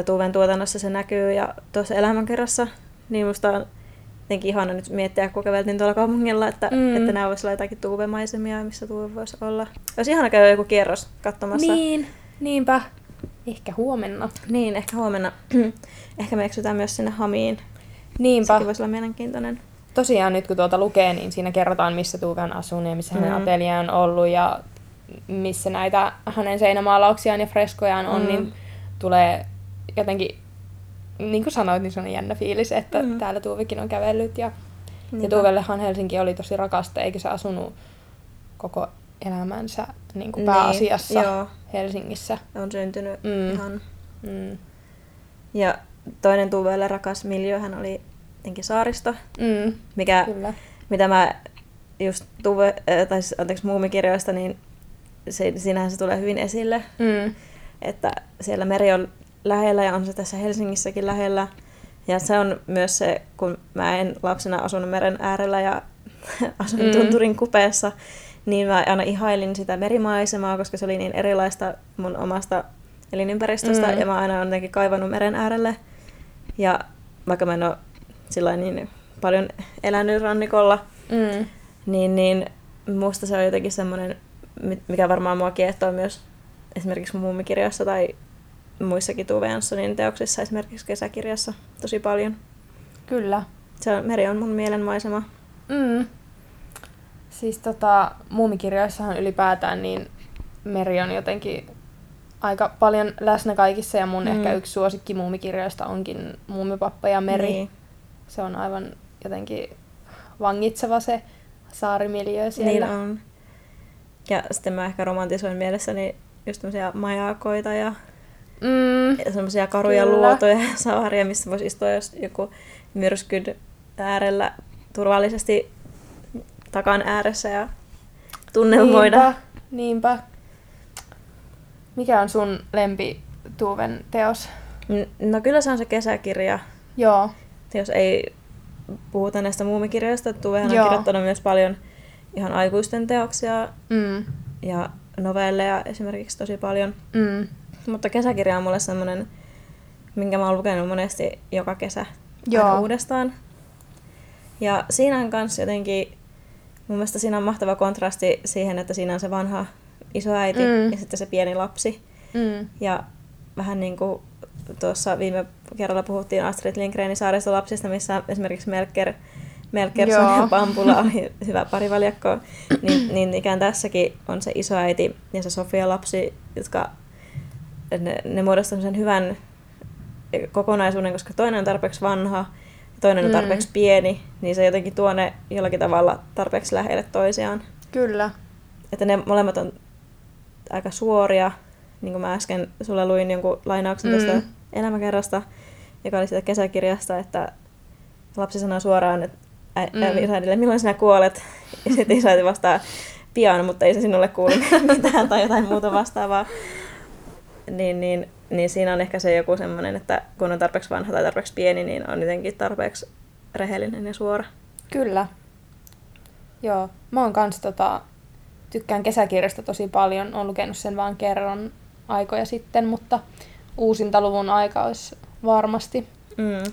Tuuven tuotannossa se näkyy ja tuossa elämänkerrassa, niin musta on jotenkin ihana nyt miettiä, kun käveltiin tuolla kaupungilla, että, mm. että nämä voisi olla jotakin tuuvemaisemia, missä tuuve voisi olla. Olisi ihana käydä joku kierros katsomassa. Niin, niinpä. Ehkä huomenna. Niin, ehkä huomenna. ehkä me eksytään myös sinne Hamiin. Niinpä. Sekin voisi olla mielenkiintoinen. Tosiaan nyt kun tuota lukee, niin siinä kerrotaan, missä Tuve on asunut ja missä mm. hänen atelia on ollut ja missä näitä hänen seinämaalauksiaan ja freskojaan on, mm. niin tulee jotenkin, niin kuin sanoit, niin se on jännä fiilis, että mm. täällä Tuuvikin on kävellyt. Ja, ja Tuuvellehan Helsinki oli tosi rakasta, eikä se asunut koko elämänsä niin kuin pääasiassa niin, Helsingissä. On syntynyt mm. ihan. Mm. Ja toinen Tuuvelle rakas hän oli jotenkin saaristo, mm. mikä, Kyllä. mitä mä just Tuve, äh, tai siis, anteeksi muumikirjoista, niin se, siinähän se tulee hyvin esille, mm. että siellä meri on lähellä ja on se tässä Helsingissäkin lähellä. Ja se on myös se, kun mä en lapsena asunut meren äärellä ja asun mm. tunturin kupeessa, niin mä aina ihailin sitä merimaisemaa, koska se oli niin erilaista mun omasta elinympäristöstä, mm. ja mä aina olen jotenkin kaivannut meren äärelle. Ja vaikka mä en ole sillä niin paljon elänyt rannikolla, mm. niin, niin musta se on jotenkin semmoinen, mikä varmaan mua kiehtoo myös esimerkiksi mun muumikirjoissa tai muissakin Tuve Janssonin teoksissa, esimerkiksi kesäkirjassa, tosi paljon. Kyllä. Se on, meri on mun mielenmaisema. Mm. Siis tota, muumikirjoissahan ylipäätään niin meri on jotenkin aika paljon läsnä kaikissa ja mun mm. ehkä yksi suosikki muumikirjoista onkin Muumipappa ja meri. Niin. Se on aivan jotenkin vangitseva se saarimiljöö siellä. Niin on. Ja sitten mä ehkä romantisoin mielessäni just tämmöisiä majakoita ja mm, semmoisia karuja kyllä. luotoja ja saaria, missä voisi istua jos joku myrskyn äärellä turvallisesti takan ääressä ja tunnelmoida. Niinpä, niinpä. Mikä on sun lempi Tuuven teos? No kyllä se on se kesäkirja. Joo. Jos ei puhuta näistä muumikirjoista, Tuvehan on kirjoittanut myös paljon ihan aikuisten teoksia mm. ja novelleja esimerkiksi tosi paljon. Mm. Mutta kesäkirja on mulle semmoinen, minkä mä oon lukenut monesti joka kesä Joo. uudestaan. Ja siinä on kanssa jotenkin, mun mielestä siinä on mahtava kontrasti siihen, että siinä on se vanha isoäiti mm. ja sitten se pieni lapsi. Mm. Ja vähän niin kuin tuossa viime kerralla puhuttiin Astrid Lindgrenin saarista lapsista, missä esimerkiksi Melker, Melkerson ja Pampula oli hyvä parivaljakko, niin, niin ikään tässäkin on se isoäiti ja se Sofia lapsi, jotka ne, ne muodostaa sen hyvän kokonaisuuden, koska toinen on tarpeeksi vanha ja toinen on Mm. tarpeeksi pieni, niin se jotenkin tuo ne jollakin tavalla tarpeeksi lähelle toisiaan. Kyllä. Että ne molemmat on aika suoria, niin kuin mä äsken sulle luin jonkun lainauksen Mm. tästä elämäkerrasta, joka oli siitä kesäkirjasta, että lapsi sanoo suoraan, että ä- Mm. mm. isäidille, milloin sinä kuolet? Ja sitten isäiti vastaa, pian, mutta ei se sinulle kuulu mitään tai jotain muuta vastaavaa. Niin, niin, niin siinä on ehkä se joku semmoinen, että kun on tarpeeksi vanha tai tarpeeksi pieni, niin on jotenkin tarpeeksi rehellinen ja suora. Kyllä. Joo. Mä oon kans tota, tykkään kesäkirjasta tosi paljon. Oon lukenut sen vaan kerran aikoja sitten, mutta uusintaluvun aika olisi varmasti. Mm.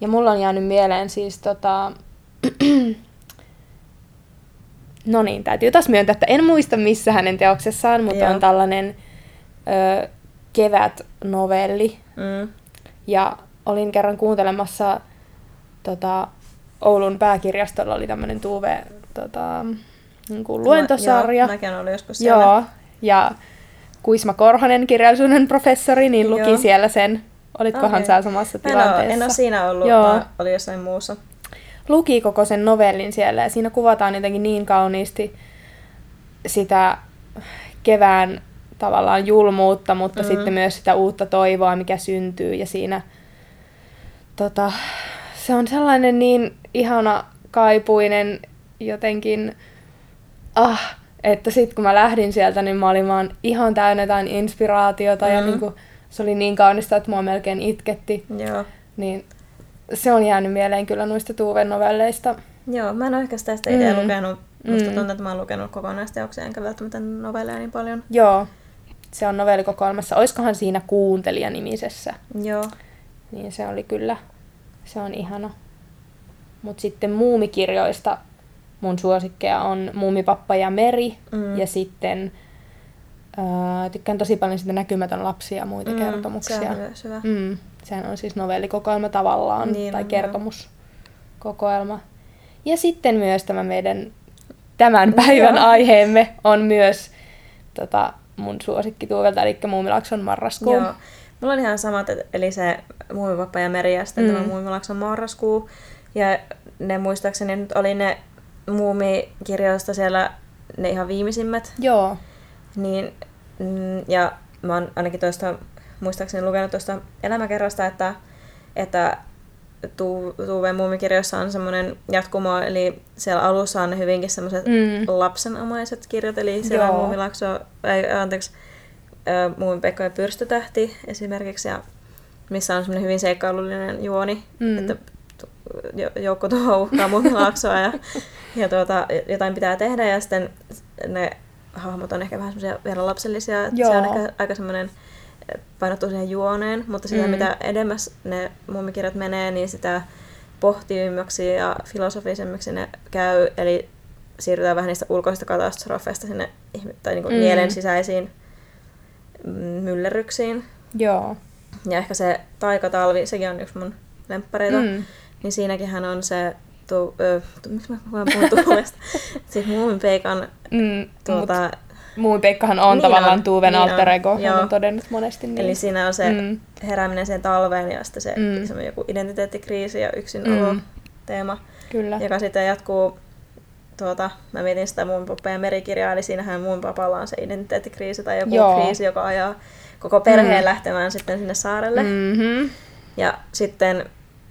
Ja mulla on jäänyt mieleen siis tota... no niin, täytyy taas myöntää, että en muista missä hänen teoksessaan, mutta Joo. on tällainen ö, kevät-novelli. Mm. Ja olin kerran kuuntelemassa tota, Oulun pääkirjastolla oli tämmöinen Tuve tota, niin kuin luentosarja. Joo, mäkin olen ollut joskus siellä. Joo, ja Kuisma Korhonen, kirjallisuuden professori, niin luki Joo. siellä sen. Olitkohan Okei. sä samassa Mä en ole, tilanteessa? en ole siinä ollut, Joo. oli jossain muussa. luki koko sen novellin siellä ja siinä kuvataan jotenkin niin kauniisti sitä kevään tavallaan julmuutta, mutta Mm. sitten myös sitä uutta toivoa, mikä syntyy ja siinä tota, se on sellainen niin ihana kaipuinen jotenkin ah, että sitten kun mä lähdin sieltä, niin mä olin vaan ihan täynnä jotain inspiraatiota ja Mm. niin kuin, se oli niin kaunista, että mua melkein itketti. Joo. Niin se on jäänyt mieleen kyllä noista Tuuven novelleista. Joo, mä en ole ehkä sitä itse mm. Mm. lukenut. Musta Mm. tuntuu, että mä oon lukenut kokonaisteoksia, enkä välttämättä novelleja niin paljon. Joo, se on novellikokoelmassa. Oiskohan siinä kuuntelijanimisessä? Joo. Niin se oli kyllä, se on ihana. Mutta sitten muumikirjoista mun suosikkeja on Muumipappa ja Meri. Mm. Ja sitten ää, tykkään tosi paljon sitä Näkymätön lapsi ja muita Mm, kertomuksia. Se on myös hyvä. Mm, sehän on siis novellikokoelma tavallaan, Niin tai on, kertomuskokoelma. Ja sitten myös tämä meidän tämän päivän Joo. aiheemme on myös tota, mun suosikki Tuuvelta, eli Muumilakson marraskuu. Joo. Mulla on ihan samat, eli se Muumipappa ja Meri ja sitten mm. Tämä Muumilakson marraskuu. Ja ne muistaakseni nyt oli ne muumikirjoista siellä ne ihan viimeisimmät. Joo. Niin, mm, ja mä oon ainakin tuosta, muistaakseni lukenut tuosta elämäkerrasta, että, että Tu- Tuuven muumikirjoissa on semmoinen jatkumo, eli siellä alussa on ne hyvinkin semmoiset Mm. lapsenomaiset kirjat, eli siellä on Joo. Muumilakso, ei, anteeksi, ö, Muumipekka ja Pyrstötähti esimerkiksi, ja missä on semmoinen hyvin seikkailullinen juoni, Mm. että joukko tuo uhkaa Muumilaksoa ja, ja tuota, jotain pitää tehdä, ja sitten ne hahmot on ehkä vähän semmoisia vielä lapsellisia, että se on ehkä aika semmoinen painottu siihen juoneen, mutta sitä Mm. mitä edemmäs ne muumikirjat menee, niin sitä pohtivimmiksi ja filosofisemmiksi ne käy, eli siirrytään vähän niistä ulkoisista katastrofeista sinne tai niin Mm. mm. mielen sisäisiin myllerryksiin. Joo. Ja ehkä se taikatalvi, sekin on yksi mun lemppareita, mm. Niin siinäkin on se, tu, ö, tu, miksi mä vaan puhun tuulesta, siis muuminpeikan Mm. tuota, Mut Muumipeikkahan on Niin tavallaan on, Tuuven niin alter on, ego, hän joo. on todennut monesti niin. Eli siinä on se Mm. herääminen siihen talveen ja sitten se Mm. joku identiteettikriisi ja yksinolo Mm. teema, Kyllä. joka sitten jatkuu, tuota, mä mietin sitä mun pappa ja merikirjaa, eli siinähän mun papalla on se identiteettikriisi tai joku Joo. Kriisi, joka ajaa koko perheen Mm. lähtemään sitten sinne saarelle. Mm. Mm-hmm. Ja sitten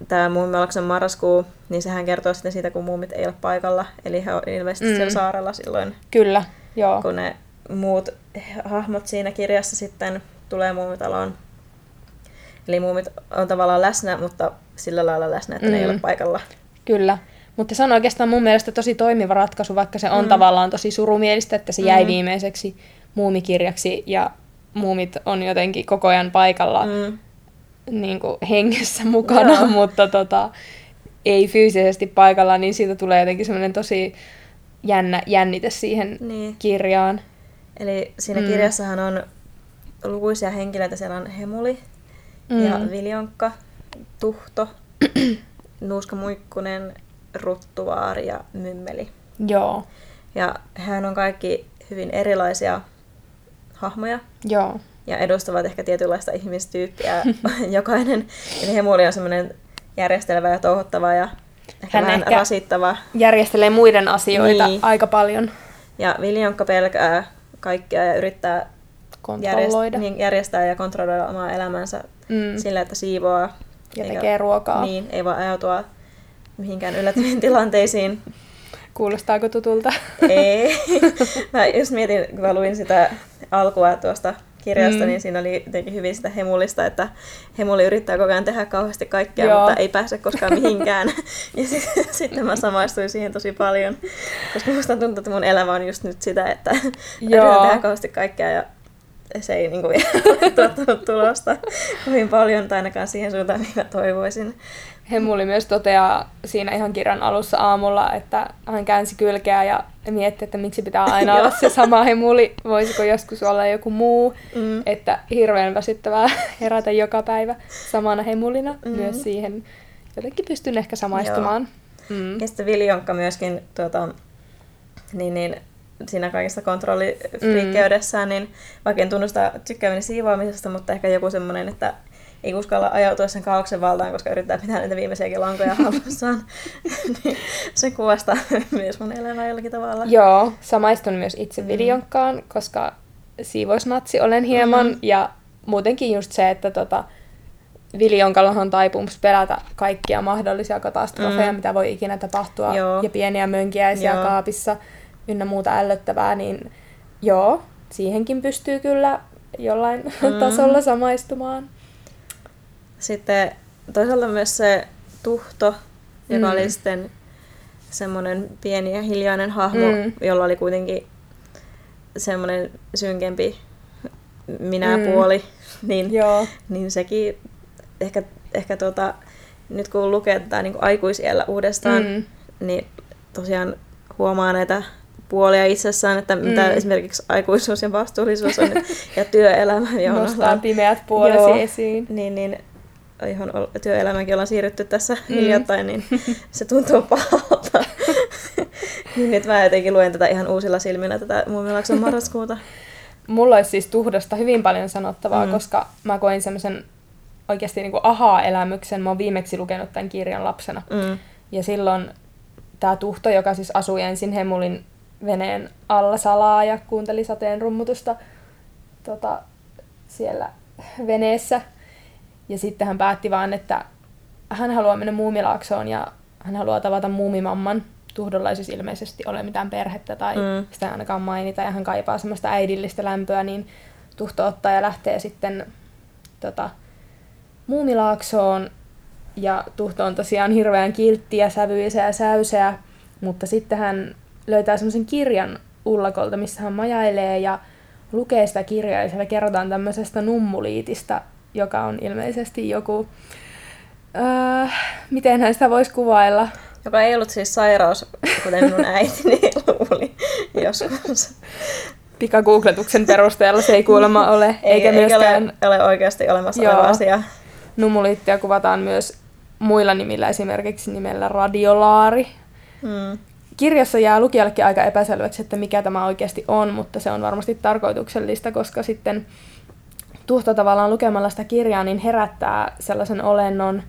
tämä Muumialakson marraskuu, niin sehän kertoo sitten siitä, kun muumit ei ole paikalla, eli he on ilmeisesti mm. siellä saarella silloin, Kyllä, joo. kun ne muut hahmot siinä kirjassa sitten tulee muumitaloon. Eli muumit on tavallaan läsnä, mutta sillä lailla läsnä, että mm. ne ei Mm. ole paikalla. Kyllä. Mutta se on oikeastaan mun mielestä tosi toimiva ratkaisu, vaikka se on Mm. tavallaan tosi surumielistä, että se jäi Mm. viimeiseksi muumikirjaksi ja muumit on jotenkin koko ajan paikalla Mm. niin kuin hengessä mukana, Joo. mutta tota, ei fyysisesti paikalla, niin siitä tulee jotenkin semmoinen tosi jännä jännite siihen Niin. kirjaan. Eli siinä Mm. kirjassahan on lukuisia henkilöitä. Siellä on Hemuli mm. ja Viljonkka, Tuhto, Nuuska Muikkunen, Ruttuvaari ja Mymmeli. Joo, Ja hän on kaikki hyvin erilaisia hahmoja. joo. ja edustavat ehkä tietynlaista ihmistyyppiä jokainen. Eli Hemuli on semmoinen järjestelevä ja touhottava ja ehkä Hän vähän ehkä- rasittava. Järjestelee muiden asioita Niin. aika paljon. Ja Viljonkka pelkää kaikkea ja yrittää Kontrolloida. järjest- niin, järjestää ja kontrolloida omaa elämänsä Mm. sillä, että siivoaa. Ja eikä- tekee ruokaa. Niin, ei vaan ajautua mihinkään yllättäviin tilanteisiin. Kuulostaako tutulta? Ei. Mä just mietin, kun mä luin sitä alkua tuosta kirjasta, Mm. niin siinä oli jotenkin hyvin sitä hemulista, että hemuli yrittää koko ajan tehdä kauheasti kaikkea, Joo. mutta ei pääse koskaan mihinkään. ja sitten sit mä samaistuin siihen tosi paljon, koska musta tuntuu, että mun elämä on just nyt sitä, että yritän tehdä kauheasti kaikkea ja se ei niin kuin, tuottanut tulosta kovin paljon, tai ainakaan siihen suuntaan, mitä toivoisin. Hemuli myös toteaa siinä ihan kirjan alussa aamulla, että hän käänsi kylkeä ja mietti, että miksi pitää aina olla se sama hemuli, voisiko joskus olla joku muu. Mm. Että hirveän väsyttävää herätä joka päivä samana hemulina. Mm. Myös siihen jotenkin pystyn ehkä samaistumaan. Mm. Ja sitten Viljonkka myöskin tuota, niin, niin, siinä kaikessa kontrollifriikkeydessään, niin vaikka en tunnusta tykkääminen siivoamisesta, mutta ehkä joku semmoinen, että ei uskalla ajautua sen kaauksen valtaan, koska yrittää pitää niitä viimeisiäkin lankoja hallussaan. niin se kuvastaa myös mun elämää jollakin tavalla. Joo, samaistun myös itse Mm. Viljonkkaan, koska siivousnatsi olen hieman. Mm. Ja muutenkin just se, että tota, Viljonkallahan on taipumus pelätä kaikkia mahdollisia katastrofeja, Mm. mitä voi ikinä tapahtua. Joo. Ja pieniä mönkiäisiä Joo. kaapissa ynnä muuta ällöttävää, niin joo, siihenkin pystyy kyllä jollain Mm. tasolla samaistumaan. Sitten toisaalta myös se tuhto, joka Mm. oli sitten semmoinen pieni ja hiljainen hahmo, Mm. jolla oli kuitenkin semmoinen synkempi minä Mm. niin, Joo. niin sekin ehkä, ehkä tuota, nyt kun lukee tätä niin aikuisiellä uudestaan, Mm. niin tosiaan huomaa näitä puolia itsessään, että mitä Mm. esimerkiksi aikuisuus ja vastuullisuus on ja työelämä, johon Nostaa pimeät puolesi Joo. esiin. niin, niin johon työelämäänkin ollaan siirrytty tässä Mm. hiljattain, niin se tuntuu pahalta. niin nyt mä jotenkin luen tätä ihan uusilla silmillä, tätä Muumilaakson marraskuuta. Mulla olisi siis tuhdosta hyvin paljon sanottavaa. Mm. koska mä koin semmoisen oikeasti niin ahaa-elämyksen. Mä oon viimeksi lukenut tämän kirjan lapsena. Mm. Ja silloin tämä tuhto, joka siis asui ensin Hemulin veneen alla salaa ja kuunteli sateen rummutusta tota, siellä veneessä. Ja sitten hän päätti vaan, että hän haluaa mennä Muumilaaksoon ja hän haluaa tavata muumimamman. Tuhdolla ei siis ilmeisesti ole mitään perhettä tai mm. Sitä ei ainakaan mainita ja hän kaipaa semmoista äidillistä lämpöä, niin Tuhto ottaa ja lähtee sitten tota, Muumilaaksoon ja Tuhto on tosiaan hirveän kiltti ja sävyisä ja säyseä, mutta sitten hän löytää semmoisen kirjan ullakolta, missä hän majailee ja lukee sitä kirjaa ja siellä kerrotaan tämmöisestä nummuliitista, joka on ilmeisesti joku, äh, miten hän sitä voisi kuvailla, Joka ei ollut siis sairaus, kuten minun äitini luuli joskus. pikagoogletuksen perusteella se ei kuulemma ole, eikä, myöskään ole, ole oikeasti olemassa Joo. oleva asia. nummuliittia kuvataan myös muilla nimillä, esimerkiksi nimellä radiolaari. Mm. Kirjassa jää lukijallekin aika epäselväksi, että mikä tämä oikeasti on, mutta se on varmasti tarkoituksellista, koska sitten Tuhto tavallaan lukemalla sitä kirjaa niin herättää sellaisen olennon,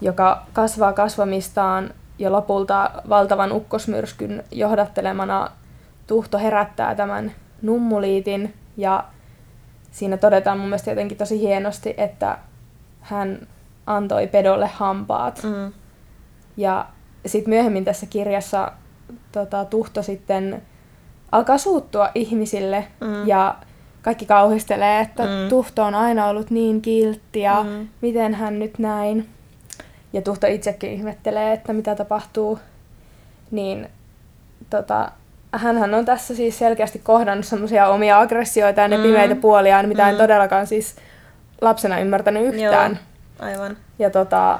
joka kasvaa kasvamistaan ja lopulta valtavan ukkosmyrskyn johdattelemana Tuhto herättää tämän nummuliitin ja siinä todetaan mun mielestä jotenkin tosi hienosti, että hän antoi pedolle hampaat. Mm. Ja sitten myöhemmin tässä kirjassa tota, Tuhto sitten alkaa suuttua ihmisille Mm. ja kaikki kauhistelee, että Mm. Tuhto on aina ollut niin kiltti ja Mm. miten hän nyt näin. Ja Tuhto itsekin ihmettelee, että mitä tapahtuu. Niin tota, hänhän on tässä siis selkeästi kohdannut semmoisia omia aggressioita ja ne Mm. pimeitä puoliaan, mitä en Mm. todellakaan siis lapsena ymmärtänyt yhtään. Joo, aivan. Ja tota,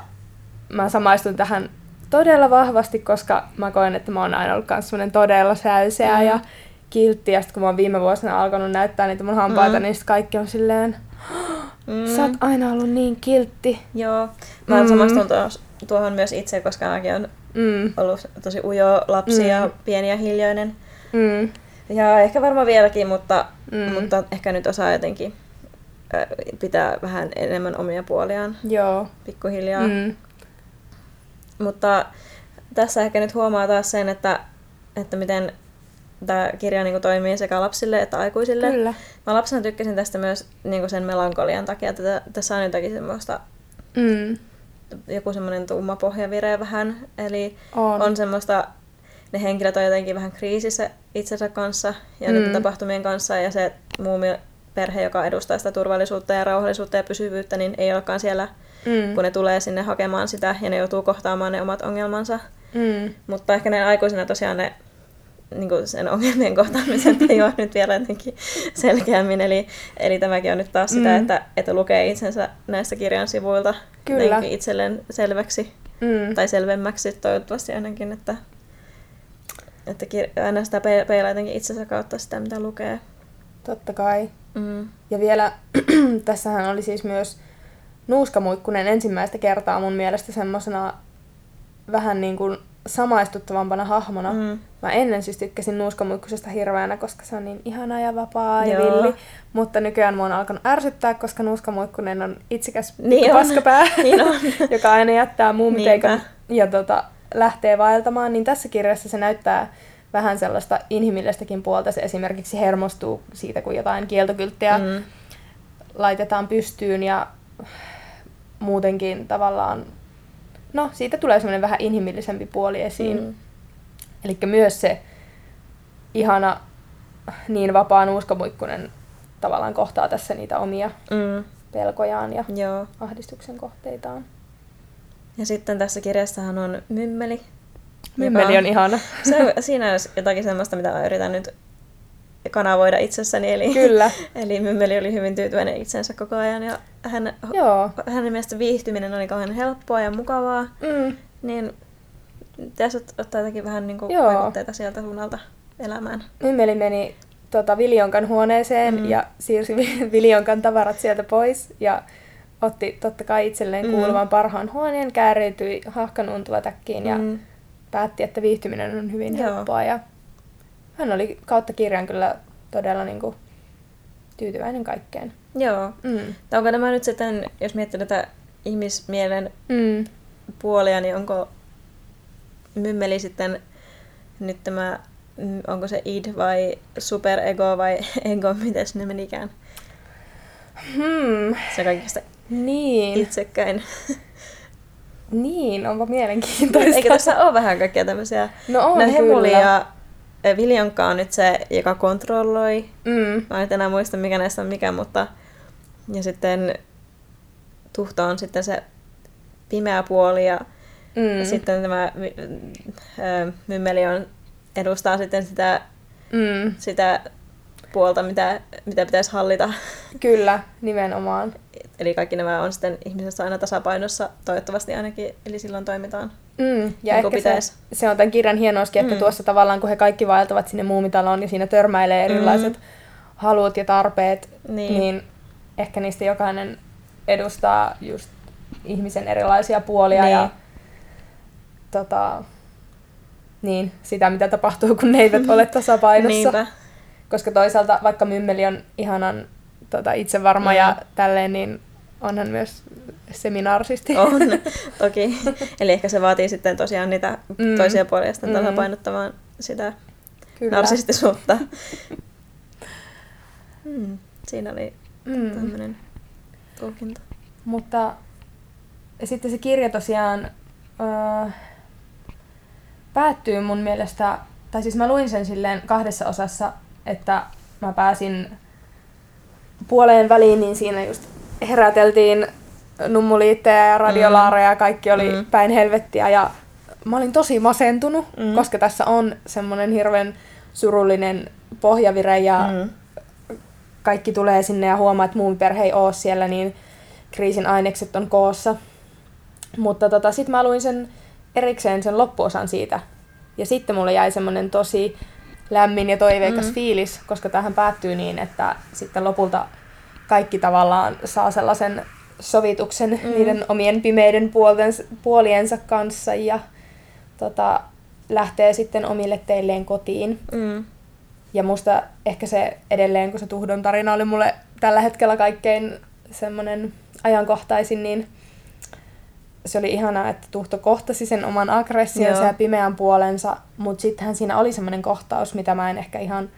mä samaistun tähän todella vahvasti, koska mä koen, että mä oon aina ollut semmonen todella säyseä Mm. ja kiltti. Ja sit kun mä oon viime vuosina alkanut näyttää niitä mun hampaita, Mm. niin kaikki on silleen, Mm. sä oot aina ollut niin kiltti. Joo, mä Mm. samastun tuohon, tuohon myös itse, koska mäkin olen Mm, ollut tosi ujo lapsi Mm. ja pieni ja hiljainen. mm, Ja ehkä varmaan vieläkin, mutta, Mm. mutta ehkä nyt osaa jotenkin pitää vähän enemmän omia puoliaan Joo. pikkuhiljaa. Mm. Mutta tässä ehkä nyt huomaa taas sen, että, että miten tämä kirja niin kuin, toimii sekä lapsille että aikuisille. Kyllä. Mä lapsena tykkäsin tästä myös niin kuin sen melankolian takia, että tässä on jotakin semmoista, Mm. joku semmoinen tumma pohjavire vähän. Eli On. on semmoista, ne henkilöt on jotenkin vähän kriisissä itsensä kanssa ja mm. Tapahtumien kanssa ja se muumi perhe, joka edustaa sitä turvallisuutta ja rauhallisuutta ja pysyvyyttä, niin ei olekaan siellä, Mm. kun ne tulee sinne hakemaan sitä ja ne joutuu kohtaamaan ne omat ongelmansa. Mm. Mutta ehkä ne aikuisina tosiaan ne niin kuin sen ongelmien kohtaamisen tajuaa nyt vielä jotenkin selkeämmin. Eli, eli tämäkin on nyt taas sitä, Mm. että, että lukee itsensä näistä kirjan sivuilta Kyllä. itselleen selväksi Mm. tai selvemmäksi toivottavasti ainakin, että, että kir- aina sitä pe- peilaa jotenkin itsensä kautta sitä, mitä lukee. Totta kai. Mm. Ja vielä, tässähän oli siis myös Nuuskamuikkunen ensimmäistä kertaa mun mielestä semmosena vähän niin kuin samaistuttavampana hahmona. Mm. Mä ennen siis tykkäsin Nuuskamuikkusesta hirveänä, koska se on niin ihana ja vapaa ja Joo. villi. Mutta nykyään mua on alkanut ärsyttää, koska Nuuskamuikkunen on itsikäs Niin on. paskapää, Niin on. joka aina jättää muumiteikan Niinpä. ja tota, lähtee vaeltamaan. Niin tässä kirjassa se näyttää vähän sellaista inhimillistäkin puolta. Se esimerkiksi hermostuu siitä, kun jotain kieltokylttiä Mm. laitetaan pystyyn ja muutenkin tavallaan, no siitä tulee semmoinen vähän inhimillisempi puoli esiin. Mm. Eli myös se ihana niin vapaa nuuskamuikkunen tavallaan kohtaa tässä niitä omia Mm. pelkojaan ja Joo. ahdistuksen kohteitaan. Ja sitten tässä kirjassahan on mymmeli. Mymmeli on ihana. Se siinä on jotakin semmoista, mitä mä yritän nyt kanavoida itsessäni. Eli, Kyllä. eli mymmeli oli hyvin tyytyväinen itsensä koko ajan ja hän, Joo. hänen mielestä viihtyminen oli kauhean helppoa ja mukavaa. Mm. Niin tässä ot- ottaa jotakin vähän niin kuin vaikutteita sieltä suunnalta elämään. Mymmeli meni tota, Viljonkan huoneeseen Mm. ja siirsi Vi- Viljonkan tavarat sieltä pois ja otti totta kai itselleen Mm. kuuluvan parhaan huoneen, kääriytyi hahkanuntula täkkiin ja Mm. päätti, että viihtyminen on hyvin Joo. helppoa. Ja hän oli kautta kirjan kyllä todella niin kuin, tyytyväinen kaikkeen. Joo. Mm. Onko nämä nyt sitten, jos miettii tätä ihmismielen Mm. puolia, niin onko mymmeli sitten nyt tämä, onko se id vai superego vai ego, miten ne menikään? Hmm. Se kaikista Niin. itsekkäin. Niin, onpa mielenkiintoista. Eikö tässä ole vähän kaikkia tämmöisiä? No on no Eh, Viljonka on nyt se, joka kontrolloi. Mm. Mä en enää muista, mikä näistä on mikä, mutta... Ja sitten Tuhto on sitten se pimeä puoli ja Mm. Ja sitten tämä ö, mymmeli on, edustaa sitten sitä, Mm. sitä puolta, mitä, mitä pitäisi hallita. Kyllä, nimenomaan. Eli kaikki nämä on sitten ihmisessä aina tasapainossa, toivottavasti ainakin, eli silloin toimitaan. Mm. Ja Niin ehkä se, se on tämän kirjan hienouskin, että Mm. tuossa tavallaan kun he kaikki vaeltavat sinne muumitaloon ja siinä törmäilee erilaiset Mm. halut ja tarpeet, Niin. niin. niin ehkä niistä jokainen edustaa just ihmisen erilaisia puolia Niin. ja tota, niin, sitä mitä tapahtuu, kun ne eivät ole tasapainossa. Niinpä. Koska toisaalta vaikka Mymmeli on ihanan tota, itsevarma Mm. ja tälleen, niin onhan myös seminaarsisti. On, toki. Eli ehkä se vaatii sitten tosiaan niitä Mm. toisia puolia sitten Mm. tasapainottamaan sitä Kyllä. narsistisuutta. Mm. Siinä oli Mm. tämmöinen tulkinta. Mutta sitten se kirja tosiaan öö, päättyy mun mielestä, tai siis mä luin sen silleen kahdessa osassa, että mä pääsin puoleen väliin, niin siinä just heräteltiin nummuliittejä ja radiolaareja ja kaikki oli Mm. mm. päin helvettiä ja mä olin tosi masentunut, Mm. mm. koska tässä on semmoinen hirveän surullinen pohjavire ja Mm. kaikki tulee sinne ja huomaa, että muun perhe ei ole siellä, niin kriisin ainekset on koossa. Mutta tota, sitten mä luin sen erikseen sen loppuosan siitä. Ja sitten mulle jäi semmoinen tosi lämmin ja toiveikas Mm. mm. fiilis, koska tähän päättyy niin, että sitten lopulta kaikki tavallaan saa sellaisen sovituksen Mm. niiden omien pimeiden puolensa, puoliensa kanssa ja tota, lähtee sitten omille teilleen kotiin. Mm. Ja musta ehkä se edelleen, kun se Tuhdon tarina oli mulle tällä hetkellä kaikkein semmoinen ajankohtaisin, niin se oli ihanaa, että Tuhto kohtasi sen oman aggressionsa ja pimeän puolensa, mutta sittenhän siinä oli semmoinen kohtaus, mitä mä en ehkä ihan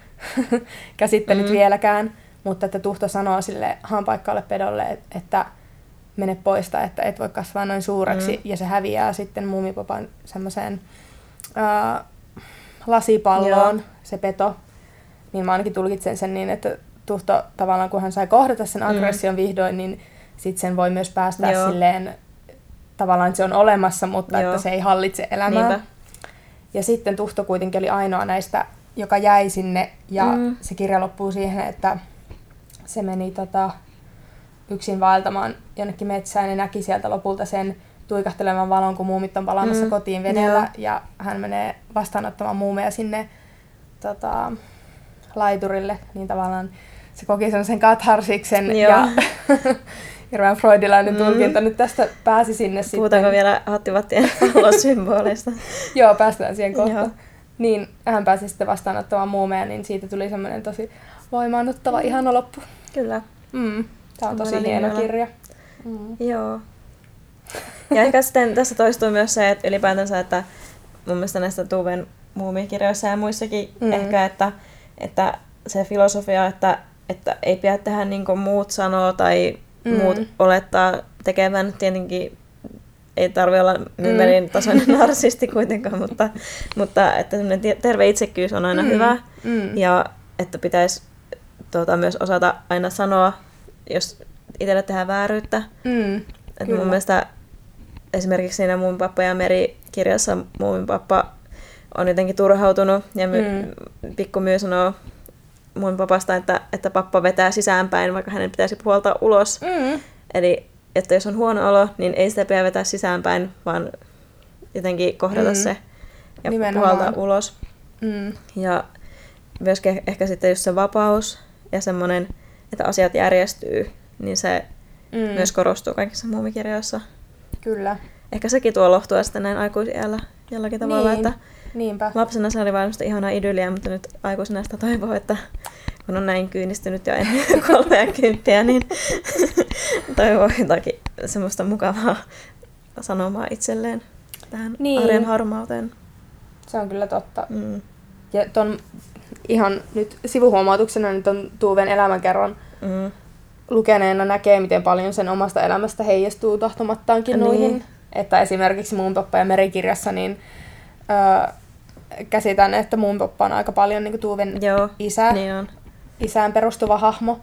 käsittänyt mm. vieläkään, mutta että Tuhto sanoo sille haanpaikkaalle pedolle, että mene poista, että et voi kasvaa noin suureksi, mm. ja se häviää sitten muumipapan semmoiseen lasipalloon, Joo. se peto, niin mä ainakin tulkitsen sen niin, että Tuhto tavallaan, kun hän sai kohdata sen mm. aggression mm. vihdoin, niin sitten sen voi myös päästä Joo. silleen, tavallaan että se on olemassa, mutta Joo. että se ei hallitse elämää. Niinpä. Ja sitten Tuhto kuitenkin oli ainoa näistä, joka jäi sinne, ja mm. se kirja loppuu siihen, että se meni tota, yksin vaeltamaan jonnekin metsään ja näki sieltä lopulta sen tuikahtelevan valon, kun muumit on palaamassa mm. kotiin vedellä, Joo. ja hän menee vastaanottamaan muumeja sinne tota, laiturille, niin tavallaan se koki sen katharsiksen Joo. ja hirveän freudilainen mm. tulkinta nyt tästä pääsi sinne Puhutaanko sitten. vielä hattivattien symboleista? Joo, päästään siihen kohtaan. Niin hän pääsi sitten vastaanottamaan muumeja, niin siitä tuli semmoinen tosi voimaannuttava, mm. ihana loppu. Kyllä. Mm. Tämä on tosi hieno niin kirja. Mm. Joo. Ja ehkä sitten tässä toistuu myös se, että ylipäätänsä, että mun mielestä näistä Tuven muumikirjoissa ja muissakin mm. ehkä, että, että se filosofia, että, että ei pidä tehdä niin kuin muut sanoo tai mm. muut olettaa tekevän. Tietenkin ei tarvi olla mymmelin mm. tasoinen narsisti kuitenkaan, mutta, mutta että terve itsekkyys on aina mm. hyvä. Mm. Ja että pitäisi tuota, myös osata aina sanoa, jos itselle tehdään vääryyttä. Mm. Että mun mielestä esimerkiksi siinä mun pappa ja Meri kirjassa mun pappa on jotenkin turhautunut ja my, mm. pikku myy sanoo mun papasta, että, että pappa vetää sisäänpäin, vaikka hänen pitäisi puolta ulos. Mm. Eli että jos on huono olo, niin ei sitä pidä vetää sisäänpäin, vaan jotenkin kohdata mm. se ja Nimenomaan. puolta ulos. Mm. Ja myöskin ehkä sitten just se vapaus ja semmoinen, että asiat järjestyy, niin se mm. myös korostuu kaikissa muumikirjoissa. Kyllä. Ehkä sekin tuo lohtua sitten näin aikuisiällä jollakin tavalla, niin. että Niinpä. Lapsena se oli vain ihanaa idylliä, mutta nyt aikuisena sitä toivoo, että kun on näin kyynistynyt jo ennen kymppiä, niin toivoo jotakin semmoista mukavaa sanomaa itselleen tähän niin. arjen harmauteen. Se on kyllä totta. Mm. Ja ton ihan nyt sivuhuomautuksena nyt on Tuuven elämänkerron mm. lukeneena näkee, miten paljon sen omasta elämästä heijastuu tahtomattaankin niin. noihin. Että esimerkiksi mun pappa ja merikirjassa, niin öö, käsitän, että mun pappa on aika paljon niin Tuuven Joo, isä, niin on. isään perustuva hahmo.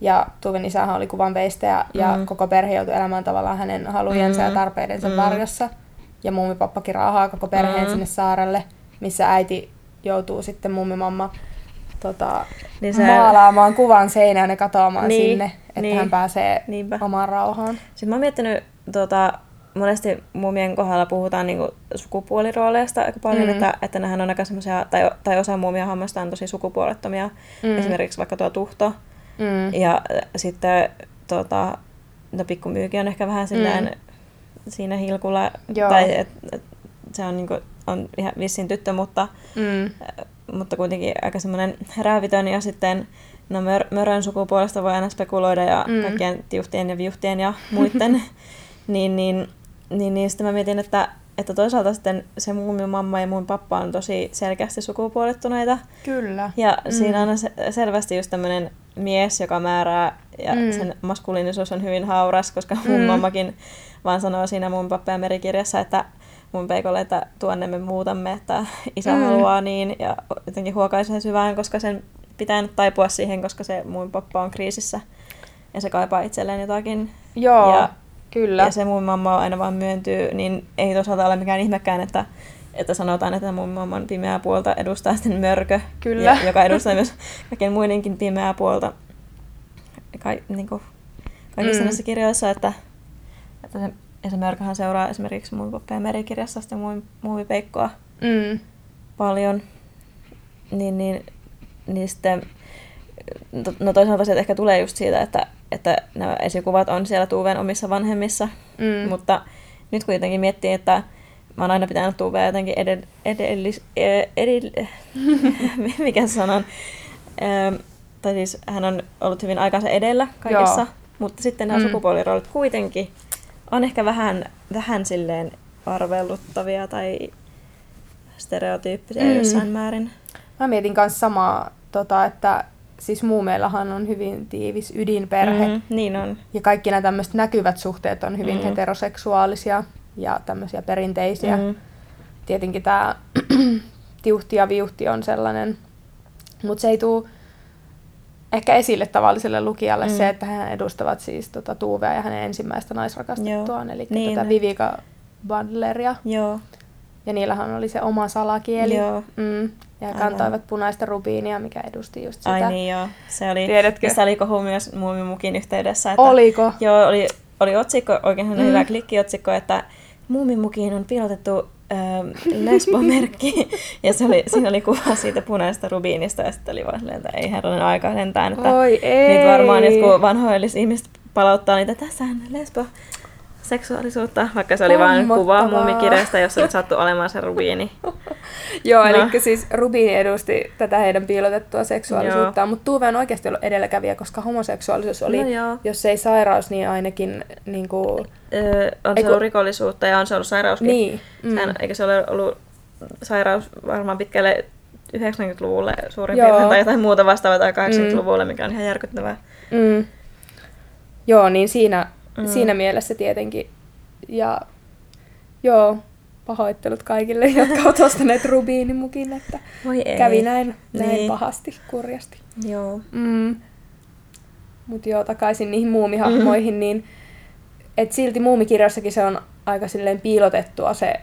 Ja Tuuven isähän oli kuvan veistäjä ja mm. koko perhe joutui elämään tavallaan hänen halujensa mm. ja tarpeidensa mm. varjossa. Ja mummipappakin raahaa koko perheen mm. sinne saarelle, missä äiti joutuu sitten mummimamma tota, niin se... maalaamaan kuvan seinään ja katoamaan niin, sinne, että niin. hän pääsee Niinpä. omaan rauhaan. Sitten mä oon miettinyt tota, monesti muumien kohdalla puhutaan niinku sukupuolirooleista aika paljon, mm. että, että nehän on aika semmoisia, tai, tai osa muumia hammasta on tosi sukupuolettomia, mm. esimerkiksi vaikka tuo tuhto. Mm. Ja sitten tota, no pikkumyykin on ehkä vähän silleen mm. siinä hilkulla, Joo. tai et, et, se on, niinku, on ihan vissin tyttö, mutta, mm. mutta kuitenkin aika semmoinen räävitön ja sitten no mör, mörön sukupuolesta voi aina spekuloida ja mm. kaikkien tiuhtien ja viuhtien ja muiden, niin, niin niin, niin sitten mä mietin, että, että toisaalta sitten se mun mamma ja mun pappa on tosi selkeästi sukupuolittuneita. Kyllä. Ja mm. siinä on se, selvästi just tämmöinen mies, joka määrää, ja mm. sen maskuliinisuus on hyvin hauras, koska mun mm. mammakin vaan sanoo siinä mun pappa ja merikirjassa, että mun peikolle, että tuonne me muutamme, että isä mm. haluaa niin, ja jotenkin huokaisee syvään, koska sen pitää nyt taipua siihen, koska se mun pappa on kriisissä, ja se kaipaa itselleen jotakin. Joo. Ja Kyllä. Ja se mun mamma aina vaan myöntyy, niin ei toisaalta ole mikään ihmekään, että, että sanotaan, että mun mamman pimeää puolta edustaa sitten mörkö, Kyllä. Ja, joka edustaa myös kaiken muidenkin pimeää puolta ka, niin kuin, kaikissa mm. näissä kirjoissa, että, että se, ja se mörköhän seuraa esimerkiksi mun Poppeen merikirjassa sitten mun muuvipeikkoa mm. paljon. Niin, niin, niin sitten, no toisaalta se ehkä tulee just siitä, että että nämä esikuvat on siellä Tuuven omissa vanhemmissa, mm. mutta nyt kuitenkin miettii, että, mä oon aina pitänyt Tuuvea jotenkin edell, edellis, e, edell, mikä sanon, ähm, tai siis hän on ollut hyvin aikansa edellä kaikessa, Joo. mutta sitten nämä mm. sukupuoliroolit kuitenkin on ehkä vähän, vähän silleen arvelluttavia tai stereotyyppisiä mm. jossain määrin. Mä mietin myös samaa, tota, että siis muumeillahan on hyvin tiivis ydinperhe. Mm, niin on. Ja kaikki nämä tämmöiset näkyvät suhteet on hyvin mm. heteroseksuaalisia ja tämmöisiä perinteisiä. Mm. Tietenkin tämä tiuhti ja viuhti on sellainen, mutta se ei tule ehkä esille tavalliselle lukijalle mm. se, että hän edustavat siis tota, Tuuvea ja hänen ensimmäistä naisrakastettuaan, eli niin. tota Vivica Butleria. Joo. Ja niillähän oli se oma salakieli. Joo. Mm. Ja kantoivat punaista rubiinia, mikä edusti just sitä. Ai niin joo, se oli, Tiedätkö? se oli kohu myös Muumimukin yhteydessä. Että, Oliko? Joo, oli, oli otsikko, oikein mm. hyvä klikkiotsikko, että Muumimukiin on piilotettu lesbomerkki. ja se oli, siinä oli kuva siitä punaista rubiinista ja sitten oli vaan silleen, että ei herranen aika sentään. Että Oi ei. Nyt varmaan jotkut vanhoilliset ihmiset palauttaa niitä, tässähän lesbo seksuaalisuutta, vaikka se oli vain kuva muumikirjasta, jossa nyt sattui olemaan se rubiini. Joo, no. eli siis rubiini edusti tätä heidän piilotettua seksuaalisuutta, mutta Tuve on oikeasti ollut edelläkävijä, koska homoseksuaalisuus oli, no jos ei sairaus, niin ainakin... Niin kuin... öö, on se ollut rikollisuutta ja on se ollut sairauskin. Niin. Mm. Sehän, eikä se ole ollut sairaus varmaan pitkälle 90-luvulle suurin Joo. piirtein tai jotain muuta vastaavaa tai 80-luvulle, mm. mikä on ihan järkyttävää. Mm. Joo, niin siinä mm. siinä mielessä tietenkin. Ja joo, pahoittelut kaikille, jotka ovat ostaneet rubiinimukin, että Voi ei. kävi näin, näin niin. pahasti, kurjasti. Joo. Mm. Mutta joo, takaisin niihin muumihahmoihin, mm. niin et silti muumikirjassakin se on aika silleen piilotettua se,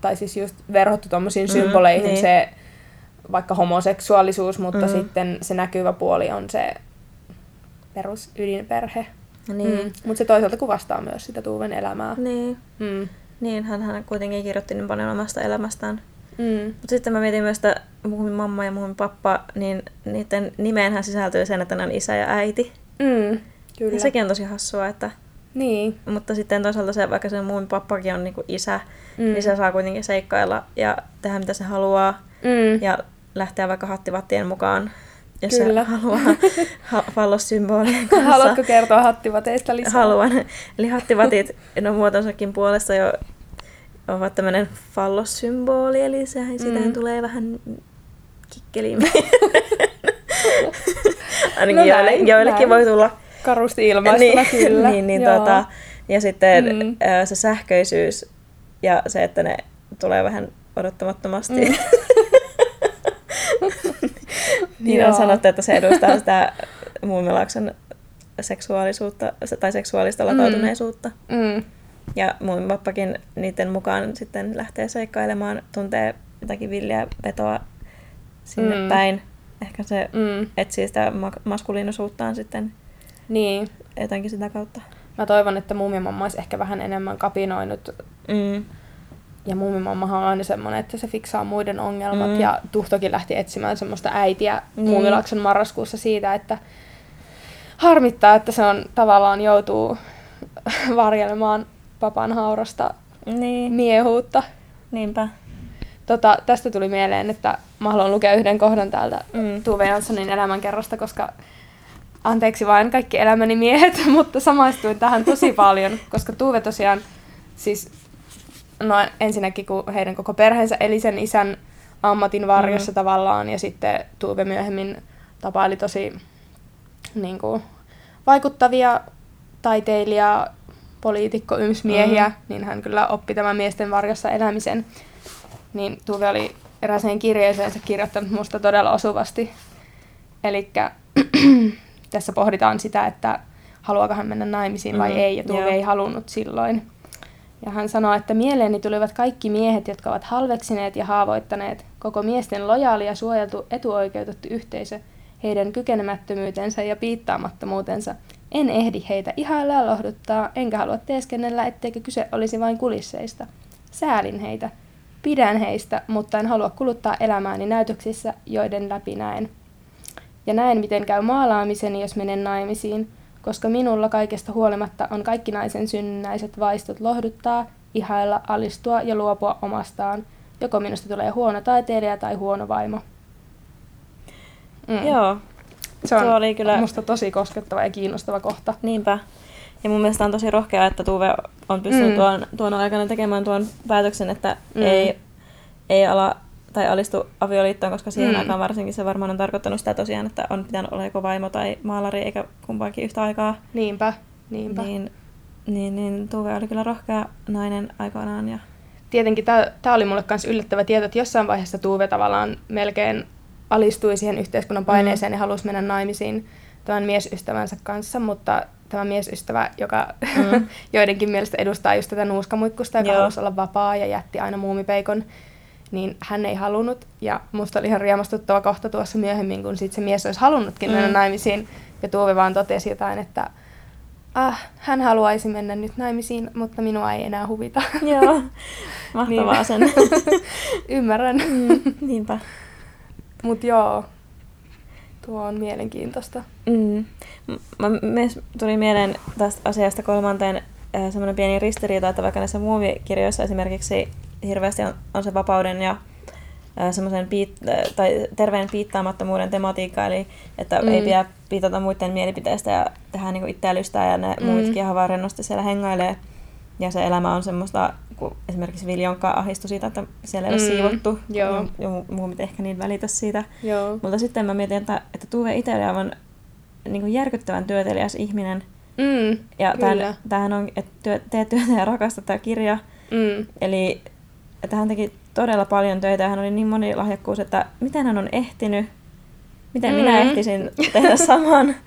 tai siis just verhottu tuommoisiin mm, symboleihin niin. se vaikka homoseksuaalisuus, mutta mm. sitten se näkyvä puoli on se perus ydinperhe. Niin. Mm. Mutta se toisaalta kuvastaa myös sitä Tuuven elämää. Niin. Mm. Niin, hän, hän kuitenkin kirjoitti niin paljon omasta elämästään. Mm. Mutta sitten mä mietin myös, että mun mamma ja mun pappa, niin niiden nimeenhän sisältyy sen, että ne on isä ja äiti. Mm, kyllä. Ja sekin on tosi hassua, että... Niin. Mutta sitten toisaalta se, vaikka se mun pappakin on niinku isä, mm. niin se saa kuitenkin seikkailla ja tehdä mitä se haluaa. Mm. Ja lähteä vaikka hattivattien mukaan jos Kyllä. haluaa ha- fallossymbolien kanssa. Haluatko kertoa hattivateista lisää? Haluan. Eli hattivatit, no muotonsakin puolesta jo ovat tämmöinen fallossymboli, eli sehän, mm. sitähän tulee vähän kikkeliin. Ainakin no näin, joillekin näin. voi tulla. Karusti ilmaistuna, niin, kyllä. niin, niin, tota, ja sitten mm. se sähköisyys ja se, että ne tulee vähän odottamattomasti. Mm. Niin on sanottu, että se edustaa sitä muumilaakson seksuaalisuutta tai seksuaalista latautuneisuutta. Mm. Mm. Ja mun niiden mukaan sitten lähtee seikkailemaan, tuntee jotakin villiä vetoa sinne mm. päin. Ehkä se mm. etsii sitä maskuliinisuuttaan sitten niin. jotenkin sitä kautta. Mä toivon, että muumimamma olisi ehkä vähän enemmän kapinoinut mm. Ja muumimammahan on aina semmoinen, että se fiksaa muiden ongelmat. Mm. Ja Tuhtokin lähti etsimään semmoista äitiä mm. muumilakson marraskuussa siitä, että harmittaa, että se on tavallaan joutuu varjelemaan papan haurasta niin. miehuutta. Niinpä. Tota, tästä tuli mieleen, että mä haluan lukea yhden kohdan täältä mm. Tuve Janssonin elämänkerrosta, koska anteeksi vain kaikki elämäni miehet, mutta samaistuin tähän tosi paljon, koska Tuve tosiaan siis no ensinnäkin kun heidän koko perheensä eli sen isän ammatin varjossa mm. tavallaan ja sitten Tuve myöhemmin tapaili tosi niin kuin, vaikuttavia taiteilija, poliitikko, ymsmiehiä, mm. niin hän kyllä oppi tämän miesten varjossa elämisen. Niin Tuve oli eräseen kirjeeseen kirjoittanut musta todella osuvasti. Eli tässä pohditaan sitä, että haluaako hän mennä naimisiin vai mm. ei, ja Tuve ei halunnut silloin. Ja hän sanoi, että mieleeni tulivat kaikki miehet, jotka ovat halveksineet ja haavoittaneet koko miesten lojaali ja suojeltu etuoikeutettu yhteisö, heidän kykenemättömyytensä ja piittaamattomuutensa. En ehdi heitä ihailla ja lohduttaa, enkä halua teeskennellä, etteikö kyse olisi vain kulisseista. Säälin heitä. Pidän heistä, mutta en halua kuluttaa elämääni näytöksissä, joiden läpi näen. Ja näen, miten käy maalaamiseni, jos menen naimisiin – koska minulla kaikesta huolimatta on kaikki naisen synnynnäiset vaistot lohduttaa, ihailla, alistua ja luopua omastaan. Joko minusta tulee huono taiteilija tai huono vaimo. Mm. Joo. Se on Tuo oli kyllä... musta tosi koskettava ja kiinnostava kohta. Niinpä. Ja mun mielestä on tosi rohkea, että Tuve on pystynyt mm. tuon, tuon aikana tekemään tuon päätöksen, että mm. ei, ei ala tai alistu avioliittoon, koska siihen mm. aikaan varsinkin se varmaan on tarkoittanut sitä tosiaan, että on pitänyt olla joko vaimo tai maalari eikä kumpaakin yhtä aikaa. Niinpä, niinpä. Niin, niin, niin Tuve oli kyllä rohkea nainen aikanaan. Ja... Tietenkin tämä oli mulle myös yllättävä tieto, että jossain vaiheessa Tuve tavallaan melkein alistui siihen yhteiskunnan paineeseen mm. ja halusi mennä naimisiin tämän miesystävänsä kanssa, mutta tämä miesystävä, joka mm. joidenkin mielestä edustaa just tätä nuuskamuikkusta, joka Joo. halusi olla vapaa ja jätti aina muumipeikon, niin hän ei halunnut. Ja musta oli ihan riemastuttava kohta tuossa myöhemmin, kun sit se mies olisi halunnutkin mm. mennä naimisiin. Ja Tuovi vaan totesi jotain, että ah, hän haluaisi mennä nyt naimisiin, mutta minua ei enää huvita. Joo, mahtavaa niin. sen. Ymmärrän. Mm, niinpä. Mutta joo, tuo on mielenkiintoista. Mm. Mä, me tuli mieleen tästä asiasta kolmanteen äh, semmoinen pieni ristiriita, että vaikka näissä muovikirjoissa esimerkiksi hirveästi on, on se vapauden ja semmoisen piit, tai terveen piittaamattomuuden tematiikka, eli että mm. ei pidä piitata muiden mielipiteistä ja tehdä niin itseä lystää ja ne mm. muutkin ihan vaan rennosti siellä hengailee. Ja se elämä on semmoista, kun esimerkiksi Viljonka ahistui siitä, että siellä ei ole mm, siivottu. Joo. Ja muu ehkä niin välitä siitä. Joo. Mutta sitten mä mietin, että, että Tuve itse oli aivan niin kuin järkyttävän työtelijäs ihminen. Mm, ja tämän, tämähän on, että työ, tee työtä ja rakasta tämä kirja. Mm. Eli että hän teki todella paljon töitä ja hän oli niin moni lahjakkuus, että miten hän on ehtinyt, miten mm. minä ehtisin tehdä saman.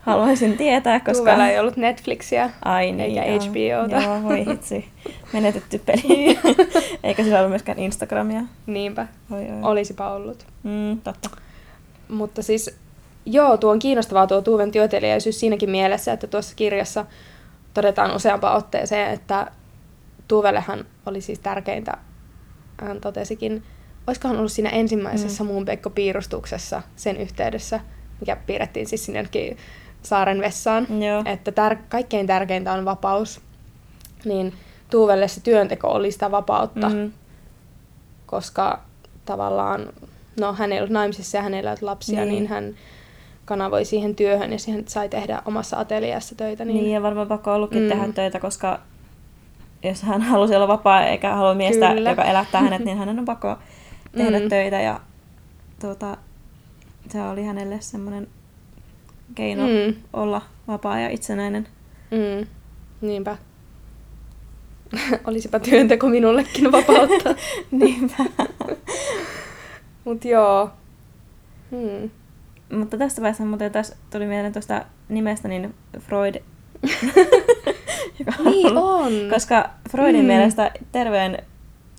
Haluaisin tietää, koska... Tuvella ei ollut Netflixiä, Ai niin, eikä joo. HBOta. Joo, voi hitsi. Menetetty peli. eikä sillä ollut myöskään Instagramia. Niinpä. Oi, oi. Olisipa ollut. Mm, totta. Mutta siis, joo, tuo on kiinnostavaa tuo Tuuven työtelijäisyys siinäkin mielessä, että tuossa kirjassa todetaan useampaan otteeseen, että Tuuvellehan oli siis tärkeintä, hän totesikin, olisikohan ollut siinä ensimmäisessä mm. muun Pekko-piirustuksessa sen yhteydessä, mikä piirrettiin siis sinne saaren vessaan, Joo. että tär- kaikkein tärkeintä on vapaus, niin Tuuvelle se työnteko oli sitä vapautta, mm. koska tavallaan, no hän ei ollut naimisissa ja hänellä ei ollut lapsia, niin, niin hän kanavoi siihen työhön ja siihen sai tehdä omassa ateliassa töitä. Niin, niin ja varmaan pakko ollutkin mm. tehdä töitä, koska jos hän halusi olla vapaa eikä halua miestä, Kyllä. joka elättää hänet, niin hänen on pakko tehdä mm. töitä ja tuota, se oli hänelle semmoinen keino mm. olla vapaa ja itsenäinen. Mm. Niinpä. Olisipa työnteko minullekin vapautta. Niinpä. Mut joo. Hmm. Mutta tästä vaiheessa muuten tässä tuli mieleen tuosta nimestä, niin Freud. Niin on. Koska Freudin hmm. mielestä terveen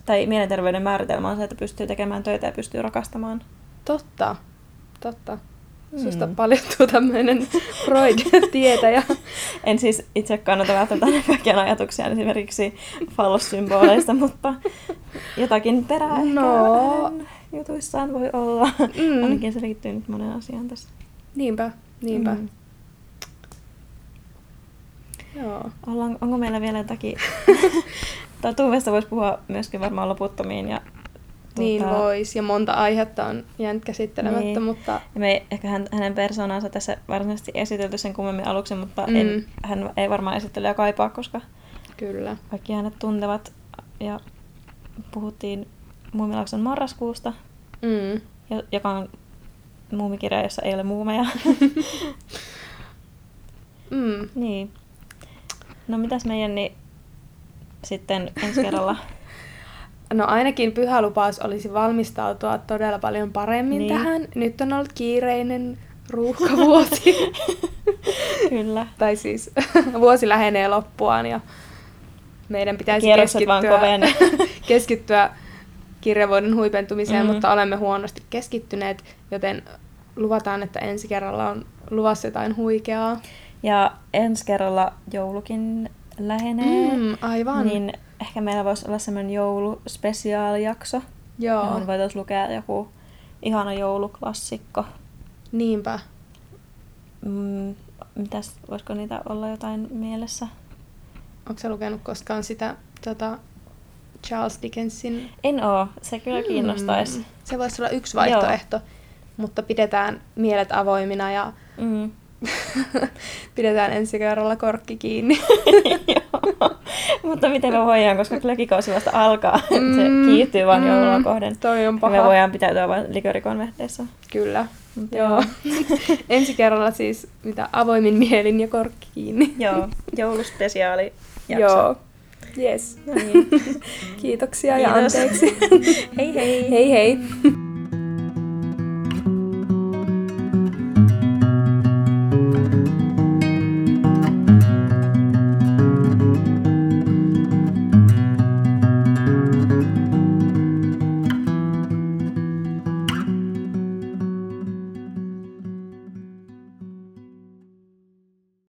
tai mielenterveyden määritelmä on se, että pystyy tekemään töitä ja pystyy rakastamaan. Totta, totta. Susta mm. paljastuu tämmöinen Freud-tietäjä. en siis itse kannata välttämättä kaikkia ajatuksia esimerkiksi fallossymboleista, mutta jotakin perää no. jutuissaan voi olla. Mm. Ainakin se liittyy nyt monen asiaan tässä. Niinpä, niinpä. Mm. Joo. Ollaan, onko meillä vielä jotakin... Tuuvesta voisi puhua myöskin varmaan loputtomiin ja niin tota... vois, ja monta aihetta on jäänyt käsittelemättä, niin. mutta... Ja me ehkä hän, hänen persoonansa tässä varsinaisesti esitelty sen kummemmin aluksi, mutta mm. en, hän ei varmaan esittelyä kaipaa, koska Kyllä. kaikki hänet tuntevat. Ja puhuttiin Muumilaakson marraskuusta, mm. joka on muumikirja, jossa ei ole muumeja. mm. Niin. No mitäs meidän niin sitten ensi kerralla No ainakin pyhälupaus olisi valmistautua todella paljon paremmin niin. tähän. Nyt on ollut kiireinen ruuhkavuosi. Kyllä. tai siis vuosi lähenee loppuaan ja meidän pitäisi keskittyä, keskittyä kirjavuoden huipentumiseen, mm. mutta olemme huonosti keskittyneet, joten luvataan, että ensi kerralla on luvassa jotain huikeaa. Ja ensi kerralla joulukin lähenee. Mm, aivan. Niin ehkä meillä voisi olla semmoinen jouluspesiaalijakso. Joo. Johon voitaisiin lukea joku ihana jouluklassikko. Niinpä. Mm, mitäs, voisiko niitä olla jotain mielessä? Onko se lukenut koskaan sitä tota, Charles Dickensin? En oo, se kyllä kiinnostaisi. Mm. Se voisi olla yksi vaihtoehto, Joo. mutta pidetään mielet avoimina ja mm. pidetään ensi kerralla korkki kiinni. mutta miten me voidaan, koska glögikausi vasta alkaa, mm. se kiihtyy vaan mm. joulua kohden. Toi on paha. Me voidaan pitäytyä vain likorikonvehteissa. Kyllä. Joo. ensi kerralla siis mitä avoimin mielin ja korkki kiinni. Joo, jouluspesiaali jakso. Joo. Yes. No niin. Kiitoksia Kiitos. ja anteeksi. hei hei. Hei hei.